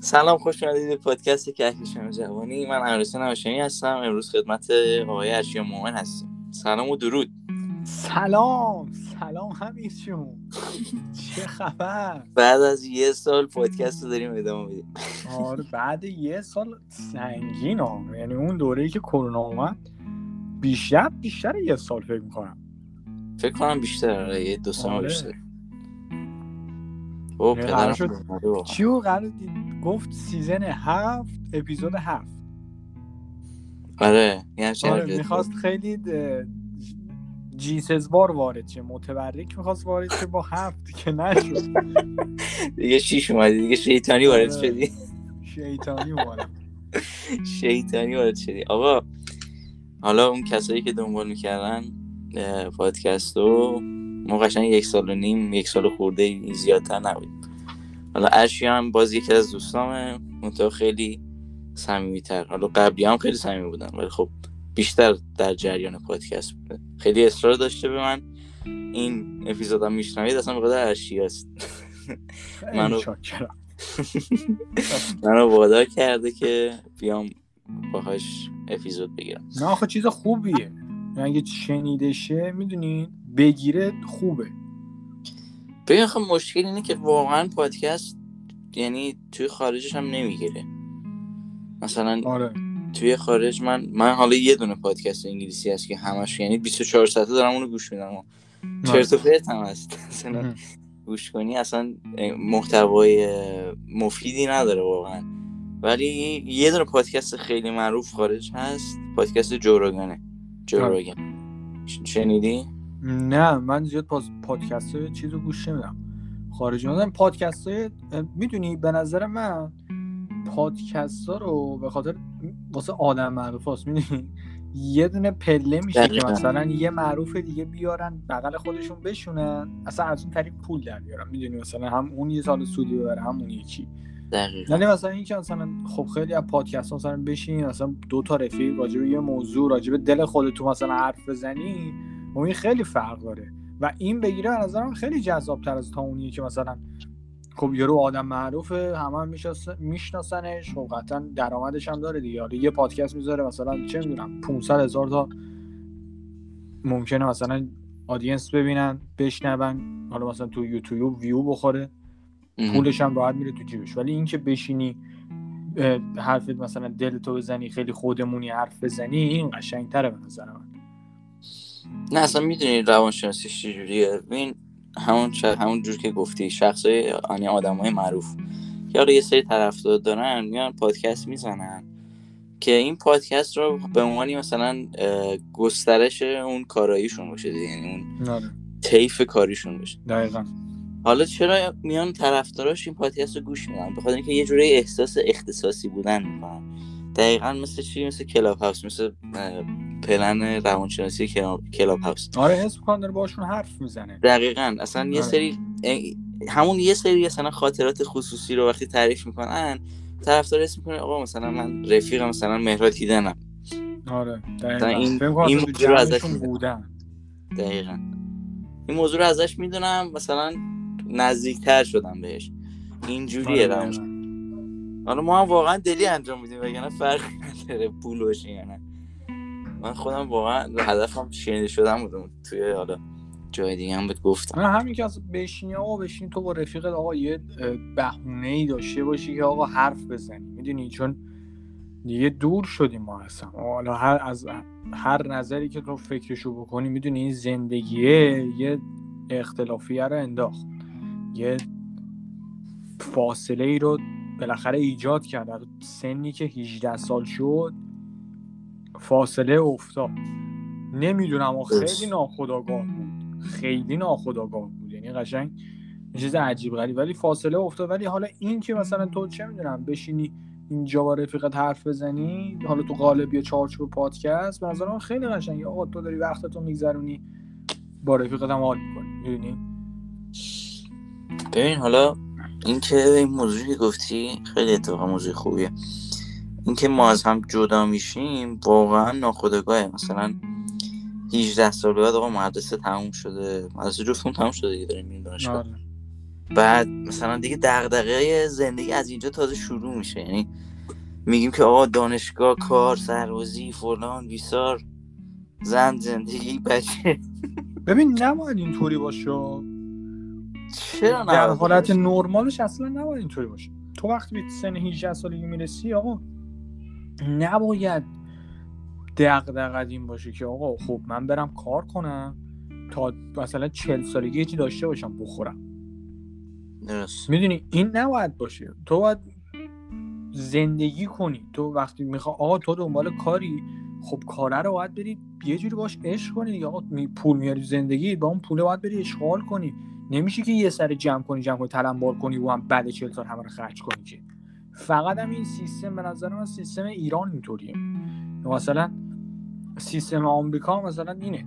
سلام خوش اومدید به پادکست کهکشان جوانی. من امیرحسین هاشمی هستم. امروز خدمت آقای ارشیا مومن هستیم. سلام و درود. سلام سلام همیشون چه خبر؟ بعد از یه سال پادکست رو داریم ادامه میدیم. آره بعد یه سال سنگین ها. یعنی اون دوره که کرونا اومد بیشتر بیشتر یه سال فکر می‌کنم. فکر کنم بیشتر آره یه دو سال آره. بیشتر. او یعنی پدرم شد- اومده واقعا. چی و قرار دید؟ گفت سیزن هفت اپیزود هفت. آره آره می‌خواست خیلی جیسز بار وارد شه متبرک می‌خواست وارد شه با هفت که نشد. دیگه شیش اومدی دیگه شیطانی وارد آره. شدی. شیطانی اومدم شیطانی وارد شدی. آقا حالا اون کسایی که دنبال می‌کردن پادکست رو ما قشنگ یک سال و نیم یک سال خورده زیادتر نبودیم حالا ارشی هم باز یکی از دوستامه. منتها خیلی صمیمیتر. حالا قبلی هم خیلی صمیمی بودن ولی خب بیشتر در جریان پادکست بوده. خیلی اصرار داشته به من این اپیزودم میشنوید اصلا به خاطر ارشی هست. منو- منو وادار کرده که بیام باهاش اپیزود بگیرم. نه آخه چیز خوبیه. یعنی اگه شنیده شه می‌دونین بگیره خوبه. ببین آخه مشکل اینه که واقعا پادکست یعنی توی خارجش هم نمی‌گیره. مثلا آره. توی خارج من من حالا یه دونه پادکست انگلیسی هست که همش یعنی 24 ساعته دارم اونو گوش میدم. و چرت و پرت هم هست. مثلا. گوش کنی اصلا محتوای مفیدی نداره واقعا. ولی یه دونه پادکست خیلی معروف خارج هست پادکست جوروگانه جوروگان شنیدی؟ نه من زیاد پاز پادکست های چیز رو گوش نمیدم. خارجی مدن پادکست های می‌دونی به نظر من پادکست ها رو به خاطر واسه آدم معروف هست می‌دونی؟ یه دونه پله میشه که. مثلا یه معروف دیگه بیارن بغل خودشون بشونن اصلا از اون طریق پول در بیارن. می‌دونی؟ مثلا هم اون یه سال سودی ببره هم اون یکی. یعنی مثلا این که مثلا خب خیلی از پادکست ها مثلا بشین مثلا دو تا رفیق راجع به یه موضوع راجع به دل خودتون مثلا حرف بزنی و این خیلی فرق داره. و این بگیره به نظرم خیلی جذاب تر از تا اونیه که مثلا خب یارو آدم معروفه همه هم میشناس- میشناسنش خب قطعا درآمدش هم داره دیگه. یه پادکست می‌ذاره مثلا چه می‌دونم 500 هزار تا ممکنه مثلا آدینس ببینن بشنون. حالا مثلا تو یوتیوب ویو بخوره. پولش هم راحت میره تو جیبش. ولی اینکه بشینی حرفت مثلا دل تو بزنی خیلی خودمونی حرف بزنی این قشنگتره به نظر من. نه اصلا می‌دونی روانشناسیش چجوریه. ببین همون ش... همون جور که گفتی شخصای یعنی آدمای معروف که حالا یه سری طرفدار دارن میان پادکست می‌زنن که این پادکست رو به عنوانی مثلا گسترش اون کاراییشون باشه دیگه. یعنی اون آره طیف کاریشون باشه. دقیقا. حالا چرا میان طرفداراش این پادکست رو گوش میدن؟ بخاطر اینکه یه جوری احساس اختصاصی بودن می‌کنن. دقیقا مثل چی؟ مثل کلاب هاوس مثل پلن روانشناسی کلاب هاوس آره حس می‌کنم داره باشون حرف می‌زنه. دقیقا. اصلا یه آره. سری همون یه سری مثلا خاطرات خصوصی رو وقتی تعریف می‌کنن طرفدار اسم می‌کنه آقا مثلا من رفیق مثلا مهراد هیدنم آره دقیقا. این- کنم این اصلا موضوع رو ازش. بودن. دقیقا. این موضوع رو ازش می‌دونم مثلا نزدیکتر شدم بهش. اینجوریه آره،. حالا ما هم واقعا دلی انجام میدیم وگرنه فرقی نداره پول باشه یا نه. من خودم واقعا هدفم شنیده شدم بودم توی حالا جای دیگه هم بهت گفتم. نه همین که از بشینی آقا بشینی تو با رفیقت آقا یه بهونه ای داشته باشی که آقا حرف بزنی. می‌دونی؟ چون دیگه دور شدیم ما اصلا. حالا هر از هر نظری که تو فکرشو بکنی می‌دونی این زندگیه یه اختلافیه رو انداخت. یه فاصله ای رو بالاخره ایجاد کرد. از سنی که 18 سال شد فاصله افتاد. نمی‌دونم و. خیلی ناخداگاه بود. خیلی ناخداگاه بود. یعنی قشنگ چیز عجیب غریب. ولی فاصله افتاد. ولی حالا این که مثلا تو چه می‌دونم بشینی اینجا با رفیقت حرف بزنی حالا تو قالب یا چارچوب پادکست به نظر من خیلی قشنگه. آقا تو داری وقتتو میگذرونی با رفیقت هم حال می‌کنی. می‌دونی؟ ببین حالا اینکه این موضوعی که گفتی خیلی اتفاقا موضوع خوبیه. اینکه ما از هم جدا میشیم واقعا ناخودآگاهه. مثلا 18 سال بعد آقا مدرسه تموم شده مدرسه جفتمون تموم شده دیگه داریم میریم دانشگاه. آره. بعد مثلا دیگه دغدغه زندگی از اینجا تازه شروع میشه. یعنی میگیم که آقا دانشگاه کار سربازی فلان بیسار زن زندگی بچه. ببین نباید اینطوری باشه. چرا در نه حالت نرمالش اصلا نباید اینطوری باشه. تو وقتی به سن 18 سالگی می‌رسی آقا نباید دغدغت این باشه که آقا خب من برم کار کنم تا مثلا 40 سالگی چی داشته باشم بخورم. درست. می‌دونی؟ این نباید باشه. تو باید زندگی کنی. تو وقتی میخوا آقا تو دنبال کاری خب کاره رو باید بری یه جوری باش عشق کنی. دیگه آقا می پول میاری زندگی با اون پوله باید بری اشغال کنی. نمیشه که یه سر جمع کنی جمع کنی تلمبار کنی و هم بعد 40 سال همه رو خرج کنی که. فقط هم این سیستم به نظر من سیستم ایران اینطوریه. مثلا سیستم آمریکا مثلا اینه.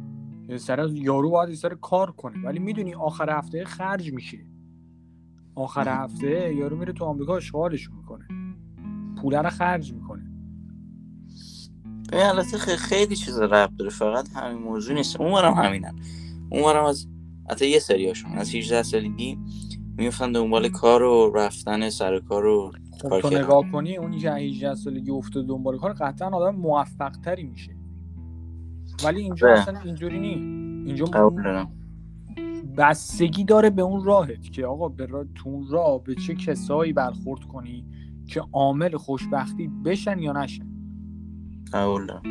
سر یارو باید سر کار کنه. ولی می‌دونی آخر هفته خرج میشه. آخر هفته یارو میره تو آمریکا اشغالشون می‌کنه. پوله رو خرج می‌کنه. ببین البته خیلی, خیلی چیز رب داره. فقط همین موضوع نیست. اونورم همینن. اونورم از حتی یه سریاشون. از 18 سالگی میفتن دنبال کار و رفتن سر کار و خب کار تو. نگاه کنی اونی که 18 سالگی افتاده دنبال کار قطعا آدم موفق تری میشه. ولی اینجا بله. اصلا اینجوری نی. اینجا بستگی داره به اون راهت که آقا به راه تو اون راه به چه کسایی برخورد کنی که عامل خوشبختی بشن یا نشن. دارم.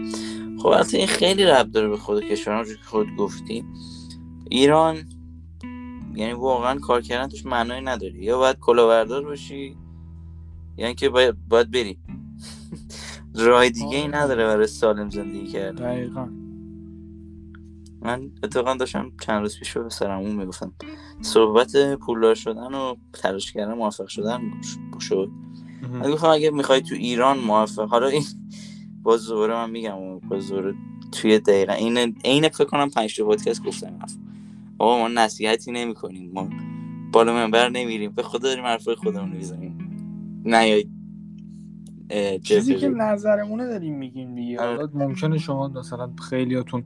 خب البته این خیلی رب داره به خود کشور همونجور که خود گفتی. ایران یعنی واقعا کار کردن توش معنایی نداری یا باید کلاهبردار باشی یا اینکه باید, باید بری. راه دیگه ای. نداره برای سالم زندگی کردن. دقیقا. من اتفاقا داشتم چند روز پیش به سرمون می‌گفتم صحبت پولدار شدن و تلاش کردن موفق شدن شد. من گفتم اگه می‌خوای تو ایران موفق حالا این باز دوباره من میگم باز دوباره توی دقیقا این عین فکر کنم پنج تا پادکست گفتم. آقا ما نصیحتی نمی کنیم ما بالا منبر نمیریم. به خدا داریم حرفای خودمون می‌زنیم. نه یا چیزی. که نظرمونه داریم میگیم دیگه. آره. ممکنه شما مثلا خیلیاتون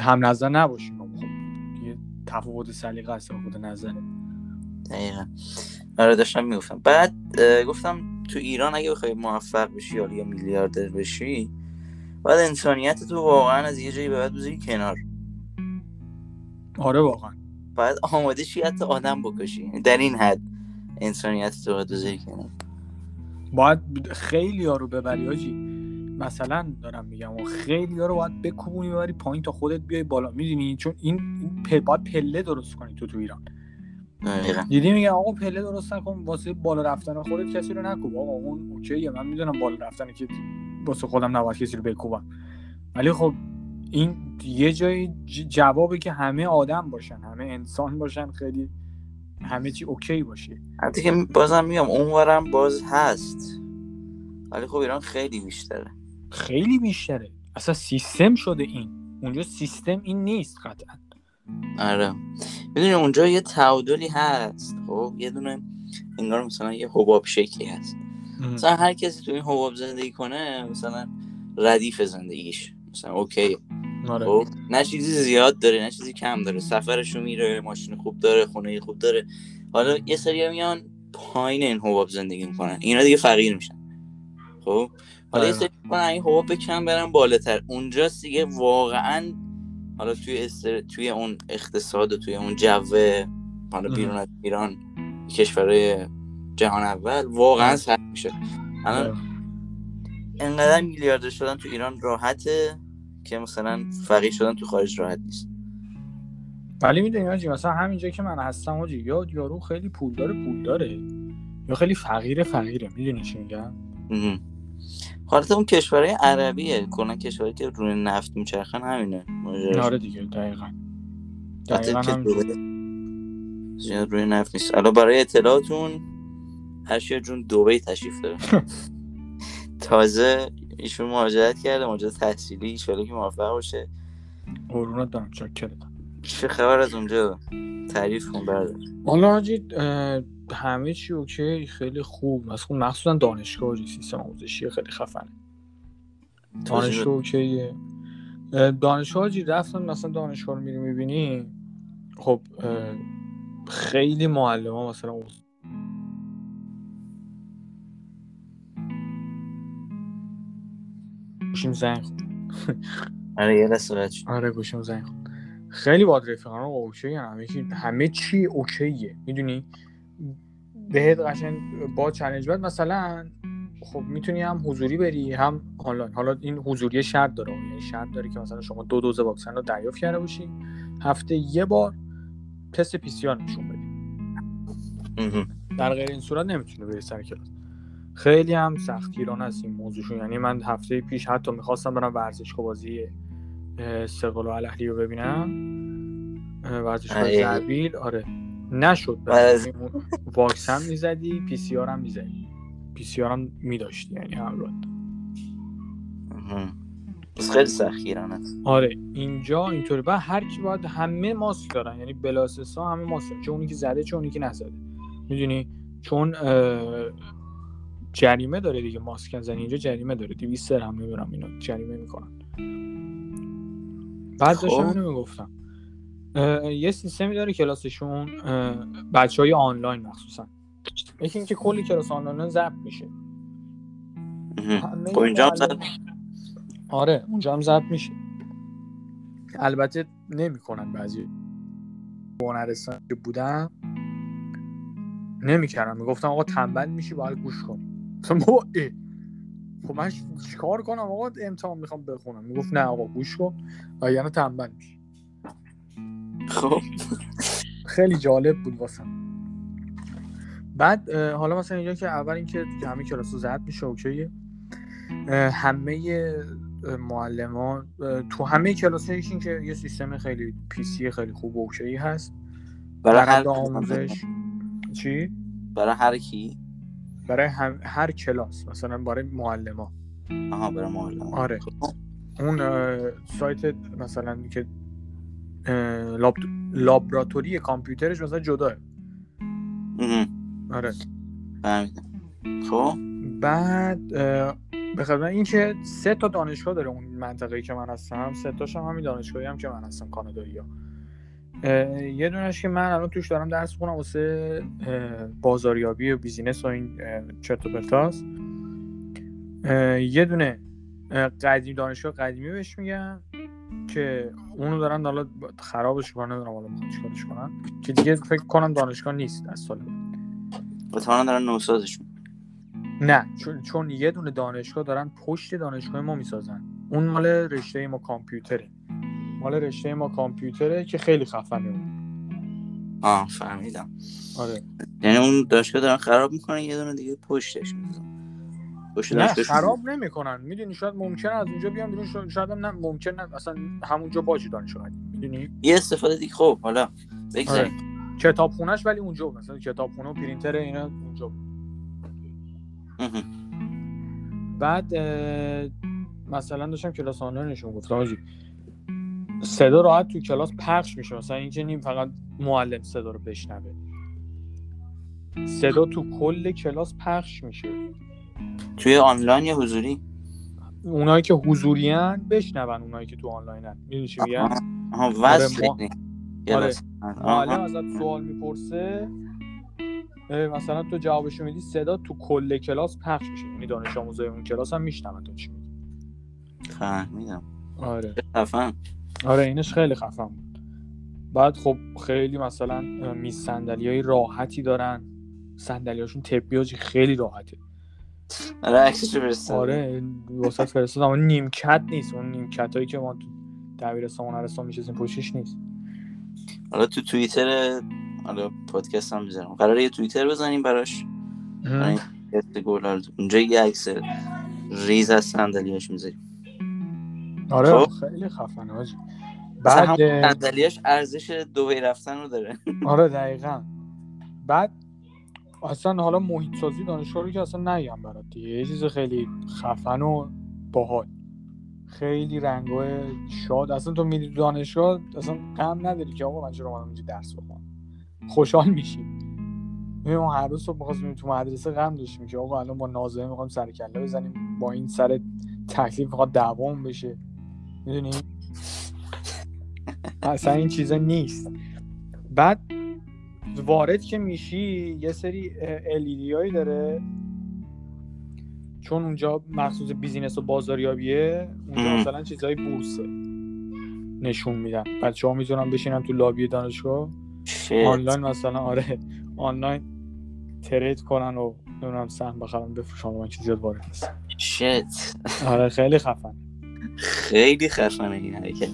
هم نظر نباشین. خب یه تفاوت سلیقه است تفاوت نظره دقیقا. آره داشتم می‌گفتم. بعد گفتم تو ایران اگه بخوای موفق بشی یا یا میلیاردر بشی باید انسانیت تو واقعا از یه جایی به بعد بذاری کنار. آره واقعا. باید آماده شی حتی آدم بکشی. در این حد انسانیت تو باید کنار باید خیلی ها رو ببری آجی. مثلا دارم میگم و خیلی ها رو باید بکوبونی ببری پایین تا خودت بیای بالا. می‌دونی؟ چون این, این. باید پله درست کنی تو تو ایران. دقیقا. دیدی میگن آقا پله درست نکن واسه بالا رفتن خودت کسی رو نکوب. آقا اون اوکیه من می‌دونم بالا رفتن که واسه خودم نباید کسی رو بکوبم. ولی خب این یه جای ج- جوابه که همه آدم باشن همه انسان باشن خیلی همه چی اوکی باشه. حتی که بازم میگم اونورم باز هست. ولی خب ایران خیلی بیشتره. خیلی بیشتره. اصلا سیستم شده این. اونجا سیستم این نیست قطعا. آره. می‌دونی اونجا یه تعادلی هست. خب یه دونه انگار مثلا یه حباب شکلی هست. مثلا هر کسی تو این حباب زندگی کنه مثلا ردیف زندگیش. مثلا اوکی. آره. خب نه چیزی زیاد داره نه چیزی کم داره سفرشو میره ماشین خوب داره خونه خوب داره حالا یه سری میان پایین این حباب زندگی می‌کنن اینا دیگه فقیر میشن خب حالا یه دقیقاً. سری می‌کنن این حباب بکن برن بالاتر اونجاست دیگه واقعا حالا توی استر... توی اون اقتصاد و توی اون جو حالا. بیرون از ایران کشورهای جهان اول واقعا آره. سخت میشه الان آره. انقدر میلیاردر شدن تو ایران راحته که مثلا فقیر شدن تو خارج راحت نیست. ولی می‌دونی آجی مثلا همینجا که من هستم آجی یا یارو خیلی پول داره پول داره یا خیلی فقیر فقیره. می‌دونی چی میگم. حالت اون کشورهای عربیه کلا کشورهایی که روی نفت میچرخن همینه. آره دیگه دقیقا. دقیقا هم زیاد روی نفت نیست. الان برای اطلاعاتون هرشیا جون دوبی تشریف داره. تازه ایشون مهاجرت کرده مهاجرت تحصیلی ایشالا که موفق باشه. قرونت دارم چاکرت چه خبر از اونجا؟ تعریف کن برادر. حالا حاجی همه چی اوکی؟ خیلی خوب. مثلا مخصوصا دانشگاه سیستم آموزشی خیلی خفنه. دانشگاه اوکیه. اه، دانشگاه حاجی رفتن مثلا دانشگاه رو میری می‌بینی؟ خب خیلی معلم ها مثلا گوشیم زنگ خورد. آره یه لحظه بچه آره گوشیم زنگ خورد. خیلی باد رفیقان رو اوکی همه چی همه چی اوکیه. می‌دونی؟ بهت قشنگ با چالش بعد مثلا خب می‌تونی هم حضوری بری هم آنلاین حالا این حضوری شرط داره. یعنی شرط داره که مثلا شما دو دوز واکسن رو دریافت کرده باشی. هفته یه بار تست پی سی آر نشون بدی. در غیر این صورت نمی‌تونه بری سر کلاس. خیلی هم سختگیرانه است این موضوعشون. یعنی من هفته پیش حتی می‌خواستم برم ورزشگاه بازی استقلال و الاهلی رو ببینم. ورزشگاه. زربیل آره. نشد از- اون واکسن می‌زدی PCR هم می‌زدی. PCR هم میداشتی یعنی همراه خیلی سختگیرانه است. آره. اینجا اینطوری. بعد هر کی باید همه ماسک دارن. یعنی بلا همه ماسک. چه اونی که زده چه اونی که نزده. می‌دونی؟ چون جریمه داره دیگه. ماسک نزنی اینجا جریمه داره. 200 درهم می‌برم اینو جریمه می‌کنن. بعد خب. داشتم اینو می‌گفتم. اه، یه سیستمی داره کلاسشون بچه های آنلاین مخصوصا. یکی اینکه کلی کلاس آنلاین ضبط میشه. خب اینجا هم معلم- آره اونجا هم ضبط میشه. البته نمی‌کنن بعضی هنرستان که بودم نمی‌کردم می‌گفتم آقا تنبل میشی باید گوش کنی. اه. خب من چیکار کنم آقا؟ امتحان می‌خوام بخونم. می‌گفت نه آقا گوش کن. و یعنی تنبل میشی خب. خیلی جالب بود واسم بعد حالا مثلا اینجا که اول اینکه همه کلاس رو زد میشه اوکیه همه معلم ها تو همه کلاس این که یه سیستم خیلی پیسی خیلی خوب و اوکی هست. برای هر آموزش. چی؟ برای هر کی؟ برای هم... هر کلاس مثلا برای معلم ها آها برای معلم آره. خب. اون سایت مثلا که لاب... لابراتوری کامپیوترش مثلا جداه. آره. خب. بعد اه، به خاطر اینکه سه تا دانشگاه داره اون منطقه‌ای که من هستم سه تاش هم همین دانشگاهی هم که من هستم کانادایی ها یه دونش که من الان توش دارم درس می‌خونم واسه بازاریابی و بیزینس و این چرت و پرتاست یه دونه قدیم دانشگاه قدیمی بهش میگن که اونو دارن حالا خرابش کنن نمی‌دونم حالا چیکارش کنن که دیگه فکر کنم دانشگاه نیست از سال بعد. دارن نوسازش. نه چون, چون یه دونه دانشگاه دارن پشت دانشگاه ما می‌سازن اون مال رشته ما کامپیوتره مال رشته ما کامپیوتره که خیلی خفنه اون. آه فهمیدم. آره. یعنی اون دانشگاه دارن خراب می‌کنن یه دونه دیگه پشتش. پشت نه خراب نمی‌کنن. می‌دونی شاید ممکنه از اونجا بیان بیرون شاید- هم نه ممکن نه اصلا همونجا باشه دانشگاه می‌دونی؟ یه استفاده دیگه خب حالا بگذاریم. کتابخونهش ولی اونجا بود. مثلا کتابخونه و پرینتر اینا اونجا بود. بعد مثلا داشتم کلاس آنلاینشون گفتم صدا راحت تو کلاس پخش میشه. مثلا اینکه نیم فقط معلم صدا رو بشنوه. صدا تو کل کلاس پخش میشه. توی آنلاین یا حضوری؟ اونایی که حضوری ان بشنون اونایی که تو آنلاین ان می‌دونی چی میگم؟ آها. وصل آره،. آره. معلم. ازت سوال می‌پرسه. مثلا تو جوابشو میدی صدا تو کل کلاس پخش میشه. یعنی دانش آموزای اون کلاس هم میشنون تو چی میگی. فهمیدم. آره. آره اینش خیلی خفن بود. بعد خب خیلی مثلا میز صندلی های راحتی دارن. طبی حاجی خیلی راحته. آره عکسشو فرستاد آره واسه فرستادم. اون نیمکت نیست. اون نیمکت هایی که ما تو دبیرستان هنرستان میشستیم پشتش نیست. حالا تو توییتر حالا پادکست هم می‌ذارم. قراره یه توییتر بزنیم براش. برای اونجا یه عکس ریز از صندلیاش می‌ذاریم. آره خب. خیلی خفنه حاجی. مثلا بعد صندلیاش ارزش دبی رفتن رو داره. آره دقیقا. بعد اصلا حالا محیط سازی دانشگاه رو که اصلا نگم برات دیگه. یه چیز خیلی خفن و باحال. خیلی رنگای شاد. اصلا تو میری دانشگاه اصلا غم نداری که آقا من چرا اومدم اینجا درس بخونم؟ خوشحال میشی. میگم هر روز صبح می‌خواستیم تو مدرسه غم داشتیم که آقا الان با نازمه می‌خوایم سر کله بزنیم. با این سر تکلیف می‌خواد دوام بشه. می‌دونی؟ اصلا این چیزا نیست. بعد وارد که میشی یه سری LED هایی داره. چون اونجا مخصوص business و بازاریابیه اونجا. مثلا چیزهای بورسه نشون میدن. بچه ها می‌تونن بشینن تو لابی دانشگاه. آنلاین مثلا آره. آنلاین trade کنن و نمی‌دونم سهم بخرن بفروشن. من چیزی زیاد وارد نیست shit آره خیلی خفن خیلی خفنه این حرکت.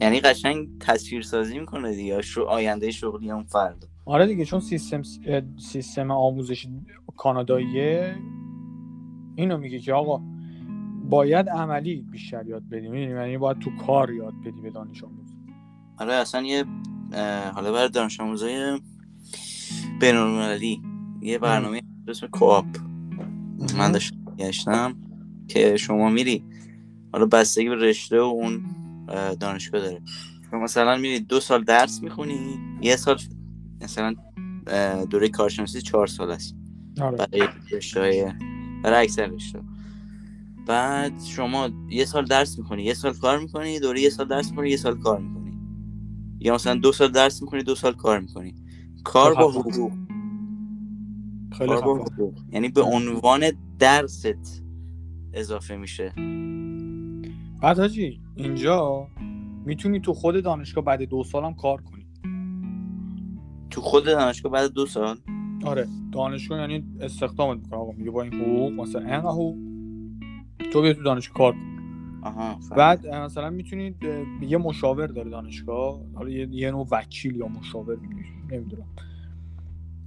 یعنی قشنگ تصویر سازی می‌کنه دیگه. شو آینده شغلی اون فرد آره دیگه چون سیستم سیستم آموزشی کاناداییه. اینو میگه که آقا باید عملی بیشتر یاد بدیم. یعنی باید تو کار یاد بدی به دانش آموز. آره اصلا یه حالا برای دانش آموزای بینالمللی یه برنامه اسم کوآپ. من داشتم گشتم که شما میری حالا بستگی به رشته و اون اه، دانشگاه داره. مثلا میری دو سال درس می‌خونی یه سال مثلا دوره کارشناسی چهار سال است. آره. برای رشته برای اکثر رشته. بعد شما یه سال درس می‌کنی یه سال کار می‌کنی دوره یه سال درس می‌کنی یه سال کار می‌کنی. یا مثلا دو سال درس می‌کنی دو سال کار می‌کنی. کار با حقوق. خیلی کار با حقوق. یعنی به عنوان درست اضافه میشه. بعد حاجی اینجا می‌تونی تو خود دانشگاه بعد دو سالم کار کنی. تو خود دانشگاه بعد دو سال؟ آره دانشگاه یعنی استخدامت می‌کنه آقا میگه با این حقوق مثلا اینقدر حقوق. تو بیا تو دانشگاه کار کن. آها. بعد مثلا می‌تونید یه مشاور داره دانشگاه. حالا یه, نوع وکیل یا مشاور نمی‌دونم.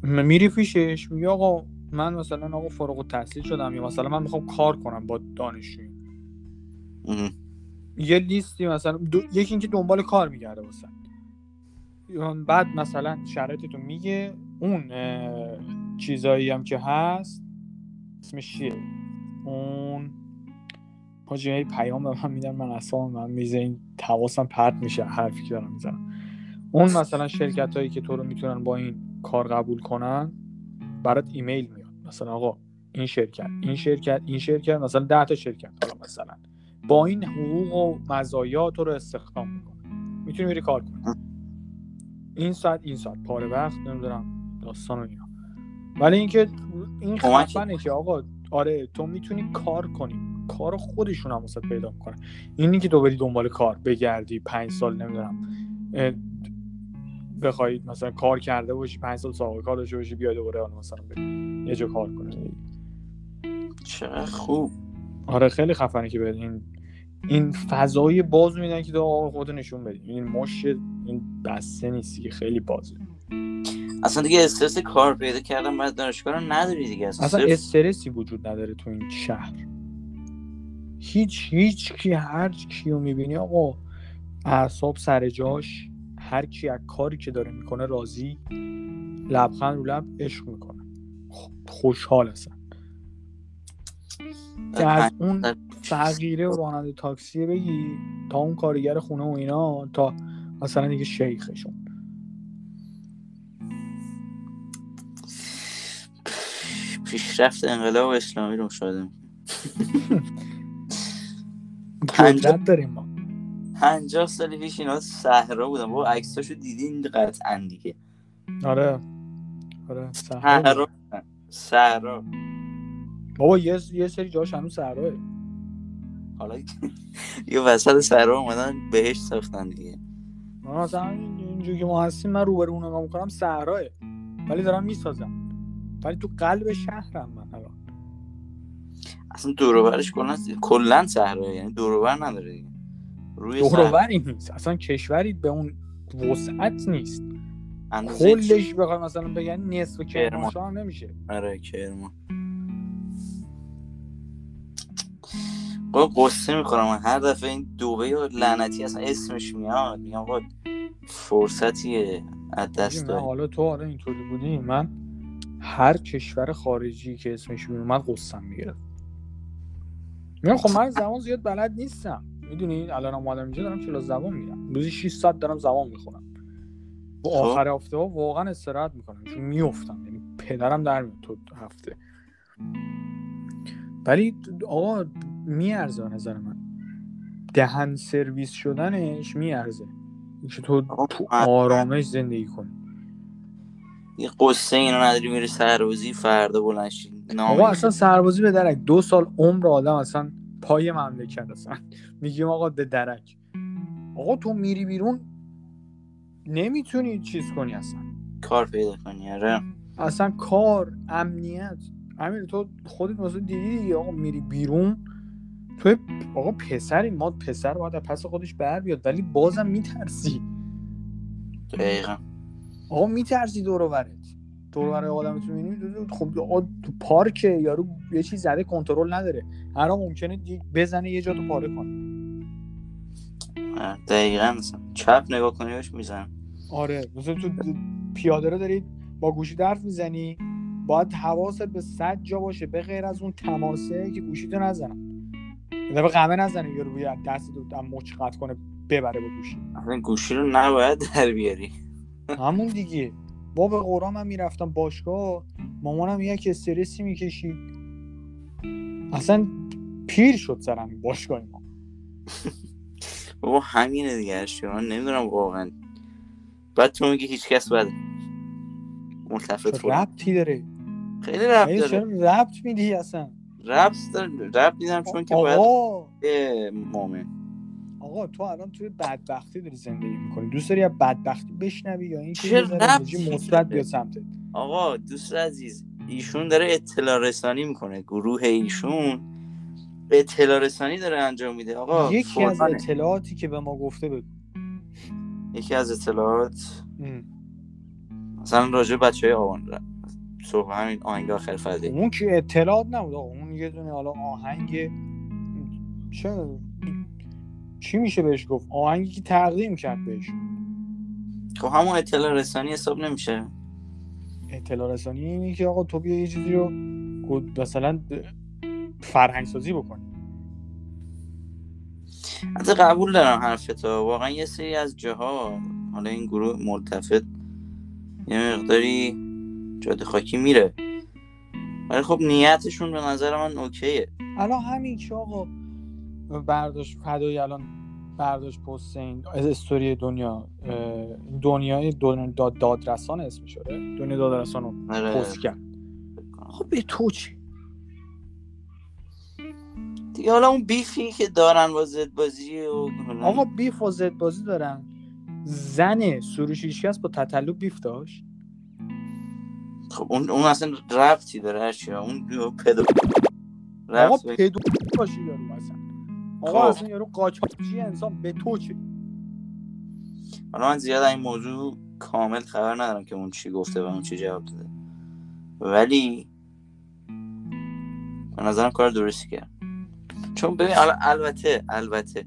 میری پیشش میگه آقا من مثلا آقا فارغ التحصیل شدم یا مثلا من می‌خوام کار کنم با دانشجویی. اه. یه لیستی مثلا دو... یکی اینکه دنبال کار میگرده واسه. بعد مثلا شرایطتو میگه. اون چیزایی هم که هست اسمش چیه؟ اون حاجی پیام به من میدن من اصلا من میزه این تواسم پرت میشه حرفی که دارم می‌زنم. اون مثلا شرکت هایی که تو رو می‌تونن با این کار قبول کنن برات ایمیل میاد. مثلا آقا این شرکت این شرکت این شرکت مثلا ده تا شرکت حالا مثلا. با این حقوق و مزایا تو رو استخدام می‌کنه. می‌تونی بری کار کنی. این ساعت این ساعت. پاره وقت نمی‌دونم داستان و اینا. ولی اینکه این. خفنه که آقا آره تو می‌تونی کار کنی. کار خودشون هم واسه پیدا می‌کنن. اینی که تو بری دنبال کار بگردی پنج سال نمی‌دونم. بخوای مثلا کار کرده باشی پنج سال سابقه کار داشته باشی بیای دوباره مثلا بری. یه جا کار کنی. چقدر خوب. آره خیلی خفنه که این این فضای باز میدن که تو آقا خودتو نشون بدی. این مش این بسته نیستی که خیلی بازه. اصلا دیگه استرس کار پیدا کردن بعد دانشگاه رو نداری دیگه. اصلا, اصلا صرف استرسی وجود نداره تو این شهر. هیچ هیچ کی هر کیو می‌بینی آقا اعصاب سر جاش هر کی از کاری که داره می‌کنه راضی لبخند رو لب عشق می‌کنه. خوشحال هستن. که از اون فقیره و راننده تاکسی بگی تا اون کارگر خونه و اینا تا مثلا دیگه شیخشون. پیشرفت انقلاب اسلامی رو مشاهده می‌کنیم. داریم ما. پنجاه سال پیش اینا صحرا بودن. با عکساشو دیدین قطعا دیگه. آره. آره صحرا. صحرا. بابا یه یه سری جاش هنوز صحراه حالا یه وسط صحرا اومدن بهش ساختن دیگه. من مثلا این- اینجوری که ما هستیم من روبرو اون نگاه می‌کنم صحراه. ولی دارم می‌سازم. ولی تو قلب شهرم من الان اصلا دور و برش کلا کلا صحرا یعنی دور و بر نداره دیگه. روی دوروبری نیست. اصلا کشوری به اون وسعت نیست. کلش بخوای مثلا بگن نصف کرمان. کرمانشاه نمیشه. آره کرمان. قصه می‌خورم. هر دفعه این دوبه یا لعنتی اصلا اسمش میاد. میگم آقا فرصتیه از دست من داری حالا تو آره اینطوری بودی. من هر کشور خارجی که اسمش میومد قصم می‌گرفت. میگم خب من زبان زیاد بلد نیستم. می‌دونی؟ الان اومدم اینجا دارم کلاس زبان میرم روزی 6 ساعت دارم زبان می‌خونم. و خب. آخر هفته ها واقعا استراحت می‌کنم. چون میفتم یعنی پدرم در میاد تو هفته. ولی آقا میارزه نظر من. دهن سرویس شدنش میارزه. که تو آرامش زندگی کنی. یه قصه اینو نداری میری سربازی فردا بلند شی. آقا اصلا سربازی به درک. دو سال عمر آدم اصلا پای مملکت اصلا. میگیم آقا به درک. آقا تو میری بیرون نمی‌تونی چیز کنی اصلا. کار پیدا کنی آره. اصلا کار امنیت. همین تو خودت مثلا دیدی آقا میری بیرون تو آقا پسری ما پسر باید از پس خودش بر بیاد ولی بازم میترسی. دقیقا. آقا میترسی دور و دور و بر آدم تو می‌بینی خب تو پارک یارو یه چیز زده کنترل نداره. هر ممکنه بزنه یه جا تو پاره کنه. دقیقا. چپ نگاه کنی بهش میزن آره مثلا تو پیاده رو دارید با گوشی حرف می‌زنی باید حواست به صد جا باشه به غیر از اون تماسه که گوشی تو نزنم به غمه نزنه یارو روی دست تو هم مچ قطع کنه ببره با گوشی. اصلا گوشی رو نباید در بیاری. همون دیگه. با به قرآن من می‌رفتم باشگاه مامانم یک استرسی می‌کشید. اصلا پیر شد سرم باشگاه ما. بابا همینه دیگه من نمی‌دونم واقعا. بعد تو میگی هیچ کس بده ملتفت ربطی داره؟ خیلی ربط داره. ربط میدی اصلا؟ ربط ربط دیدم چون که باید آقا. مؤمن آقا تو الان توی بدبختی داری زندگی می‌کنی. دوست داری از بدبختی بشنوی یا ربطی انرژی مثبت؟ بیاد سمتت؟ آقا دوست عزیز ایشون داره اطلاع رسانی می‌کنه. گروه ایشون اطلاع رسانی داره انجام میده. آقا یکی از. اطلاعاتی که به ما گفته بگو یکی از اطلاعات؟ ام. مثلا راجع بچه های آوان. صبح همین آهنگ آخر فضی اون که اطلاعات نبود. اون یه دونه حالا آهنگ چه چی میشه بهش گفت؟ آهنگی که تقدیم کرد بهش. خب همون اطلاع رسانی حساب نمیشه. اطلاع رسانی اینه که آقا تو بیا یه چیزی رو مثلا فرهنگ سازی بکنی حتی قبول دارم حرفتو. واقعا یه سری از جاها حالا این گروه ملتفت یه مقداری جاده خاکی میره. ولی خب نیتشون به نظر من اوکیه. الان همین که آقا برداشت فدای الان برداشت پست این استوری دنیا دنیای داد دادرسان اسمش آره دنیا دادرسان رو آره. پست کرد. خب به تو چی؟ دیگه حالا اون بیفی که دارن با زد بازی و آقا بیف و زد بازی دارن. زن سروش هیچکس با تطلو بیف داشت. خب اون اون اصلا ربطی داره اشیا اون پدو آقا پدو باشی یارو اصلا آقا خب. اصلا یارو قاچاقچی انسان به تو چی حالا من زیاد این موضوع کامل خبر ندارم که اون چی گفته و اون چی جواب داده. ولی به نظرم کار درستی کرد چون ببین حالا البته البته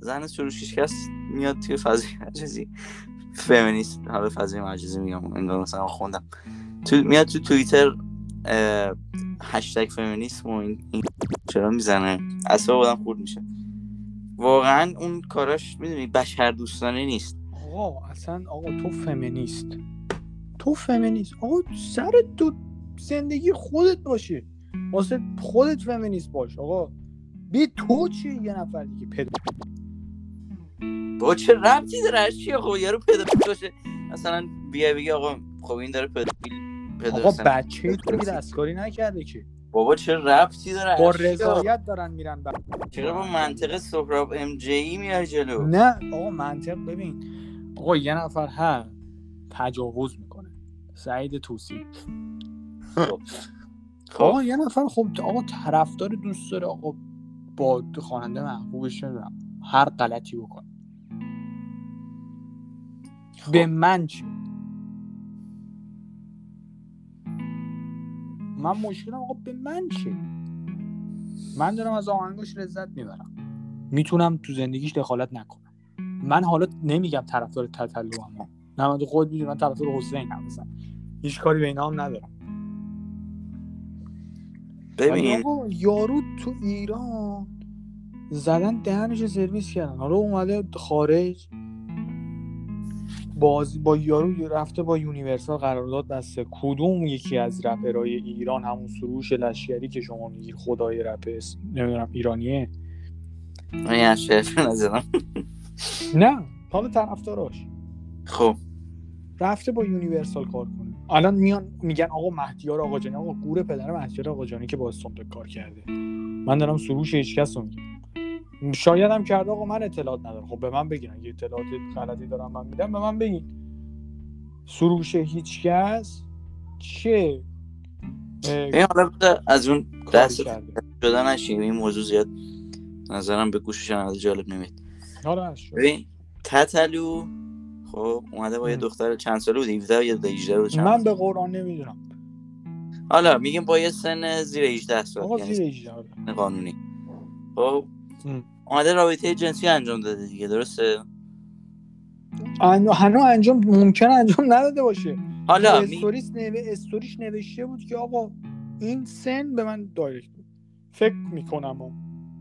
زن سروش هیچکس میاد توی فضای مجازی. فمینیست حالا فضای مجازی میگم انگار مثلا خوندم. تو میاد تو توییتر هشتگ فمینیسم و این, این چرا می‌زنه؟ اصلا آدم خورد میشه. واقعا اون کاراش می‌دونی بشر دوستانه نیست. آقا اصلا آقا تو فمینیست. تو فمینیست. آقا سر تو زندگی خودت باشه واسه خودت فمینیست باش آقا. بی تو چی یه نفر دیگه پدر با چه ربطی داره؟ چیه خب یارو پدافیل باشه. مثلا بیا بگی آقا خب این داره پدافیل آقا بچه تو که دستکاری نکرده که. بابا چه ربطی داره با؟ رضایت دارن میرن. چرا با منطق سهراب ام جی میای جلو؟ نه آقا منطق ببین. آقا یه نفر هست تجاوز می‌کنه. سعید توسی. خب. آقا یه نفر خب آقا طرفدار دوست داره آقا با خواننده محبوبش هر غلطی بکنه. خب. به من چه من مشکلم آقا به من چه؟ من دارم از آهنگاش لذت می‌برم. می‌تونم تو زندگیش دخالت نکنم. من حالا نمیگم طرفدار تتلو هم نه من خود می‌دونی من طرفدار حسین هم مثلا هیچ کاری به اینا هم ندارم. ببین. یارو تو ایران زدن دهنش سرویس کردن. حالا اومده خارج. بازی با یارو رفته با یونیورسال قرارداد بسته. کدوم یکی از رپرهای ایران؟ همون سروش لشکری که شما میگیر خدای رپ است- نمی‌دونم ایرانیه؟ من نه حالا طرفداراش. خب. رفته با یونیورسال کار کنه. الان میان میگن آقا مهدیار آقاجانی آقا گور پدر مهدیار آقاجانی که با سمت کار کرده. من دارم سروش هیچکس رو میگم. شاید هم کرده آقا من اطلاعات ندارم خب به من بگین اگه اطلاعات غلطی دارم من میدم به من بگین سروش هیچکس چه اه، ببین حالا از اون دست شده نشیم این موضوع زیاد نظرم به گوش شنونده جالب نمید آره. ببین تتلو خب اومده با یه. دختر چند ساله بود 17 یا 18 بود من. به قرآن نمی‌دونم حالا میگیم با یه سن زیر 18 سال آقا یعنی زیر 18 آره. قانونی خب اومده رابطه جنسی انجام داده دیگه درسته؟ هنوز انجام ممکن انجام نداده باشه. حالا نوه استوریش نوشته بود که آقا این سن به من دایرکت بود. فکر می‌کنم و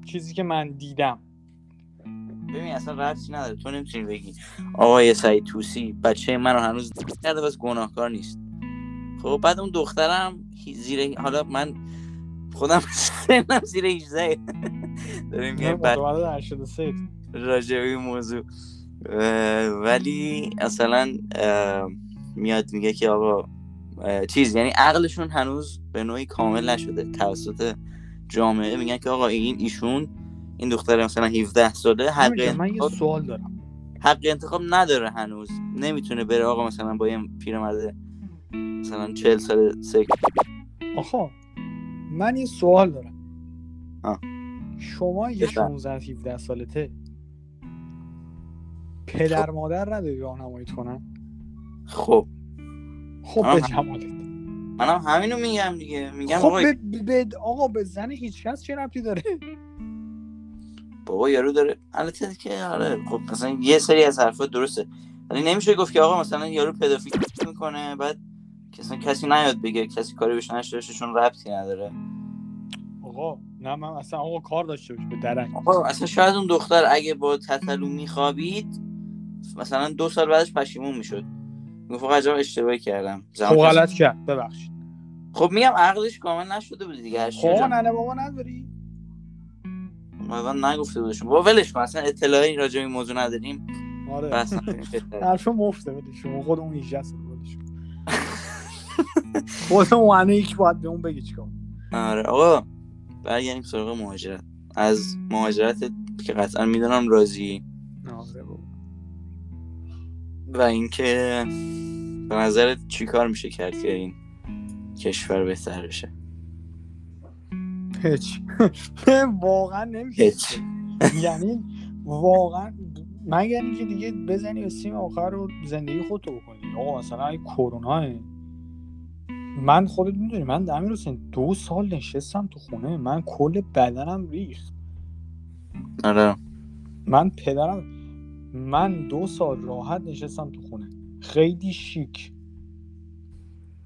چیزی که من دیدم. ببین اصلا ربطی نداره. تو نمی‌تونی بگی آقای سعید توسی بچه منو هنوز کرده بس گناهکار نیست. خب بعد اون دخترم زیر حالا من خودم سنم زیر 18 داریم میگه بعد متولد 83 راجع به این موضوع. ولی اصلا میاد میگه که آقا چیز یعنی عقلشون هنوز به نوعی کامل نشده. توسط جامعه میگن که آقا این ایشون این دختر مثلا 17 ساله حق همینجا من یه انتخاب, سوال دارم. حق انتخاب نداره هنوز. نمی‌تونه بره آقا مثلا با یه پیرمرد مثلا 40 ساله سک آخا من یه سوال دارم. آه. شما یه بفرم. 16 17 سالته. پدر مادر نداری راهنماییت کنن؟ خب. خب. به جمالت. منم همینو میگم دیگه. میگم خب آقا به, آقا به زن هیچ کس چه ربطی داره؟ بابا یارو داره. البته که آره خب مثلا یه سری از حرفات درسته. ولی نمیشه گفت که آقا مثلا یارو پدافیل می‌کنه بعد اصلا کسی نیاد بگه کسی کاری بهش باشه چون ربطی نداره. آقا نه من اصلا آقا کار داشته باش به درک. اصلا شاید اون دختر اگه با تتلو میخوابید مثلا دو سال بعدش پشیمون می‌شد. می‌گفت عجب اشتباهی کردم. خب غلط کرد ببخشید. خب میگم عقلش کامل نشده بود دیگه خب. ننه بابا نداری؟ من نگفته بودشون. بابا ولش کن اصلا اطلاعی راجع به این موضوع نداریم. آره. بس نکنیم بهتره. حرف مفته ولی شما 18 سال ولش کن. خودمون هنوز یک باید به اون بگی چیکار. آره آقا. برگردیم سراغ مهاجرت. از مهاجرت که قطعا می‌دونم راضی. آره. و اینکه به نظرت چی کار میشه کرد که این کشور بهتر بشه؟ هیچ. واقعا نمیشه. یعنی واقعا مگر اینکه دیگه بزنی به سیم آخر رو زندگی خودتو بکنی. آقا مثلا کرونا من خودت می‌دونی من امیر حسین دو سال نشستم تو خونه من کل بدنم ریخت. آره. من پدرم من دو سال راحت نشستم تو خونه. خیلی شیک.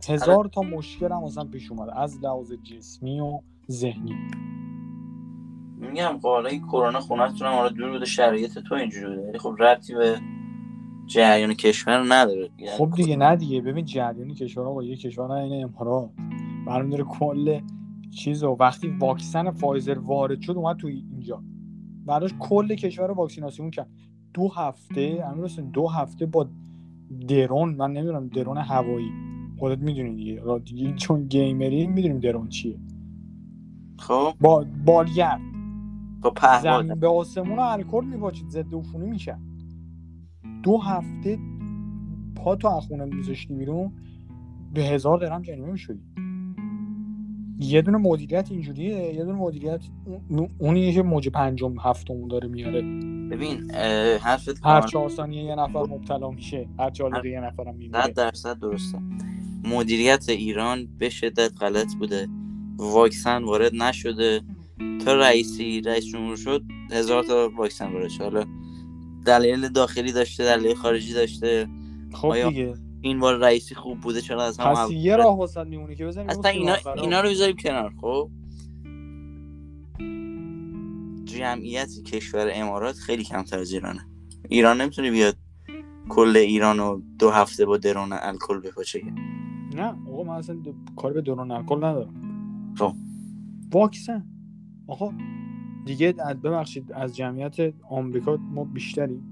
هزار تا مشکلم مثلا پیش اومد از لحاظ جسمی و ذهنی. میگم خب حالا این کرونا خونتونم حالا دور بوده شرایط تو اینجوری بوده. ولی خب ربطی به جریان کشور نداره. یعنی خب دیگه نه دیگه. ببین جریان کشور آقا یه کشور این امارات. برمی داره کل چیز و وقتی واکسن فایزر وارد شد اومد تو اینجا. براش کل کشور رو واکسیناسیون کرد. دو هفته امیر دو هفته با درون من نمی‌دونم درون هوایی. خودت می‌دونی دیگه. دیگه چون گیمری می‌دونیم درون چیه. خب. با بالگرد. با پهباد زمین به آسمون الکل میپاچید. ضد عفونی میشه. دو هفته پا تو از خونه میذاشتی بیرون به هزار درهم جریمه می‌شدی. یه دونه مدیریت اینجوریه یه دونه مدیریت اون- موج پنجم هفتم داره میاره. ببین حرفت هر چهار ثانیه یه نفر مبتلا میشه هر چهار یه نفرم میمیره درصد درسته. مدیریت ایران به شدت غلط بوده. واکسن وارد نشده. تا رئیسی رئیس جمهور شد هزار تا واکسن وارد شد. حالا دلیل داخلی داشته دلیل خارجی داشته. خب دیگه. این بار رئیسی خوب بوده؟ چرا از هم پس یه راه واسط میمونه که بزنیم اصلا اینا اینا رو بذاریم کنار خب؟ جمعیت کشور امارات خیلی کمتر از ایرانه. ایران نمی‌تونه بیاد کل ایران رو دو هفته با درون الکل بپاچه. نه آقا من اصلا د- کار به درون الکل ندارم. خب. واکسن. آقا دیگه ببخشید از جمعیت آمریکا ما بیشتریم.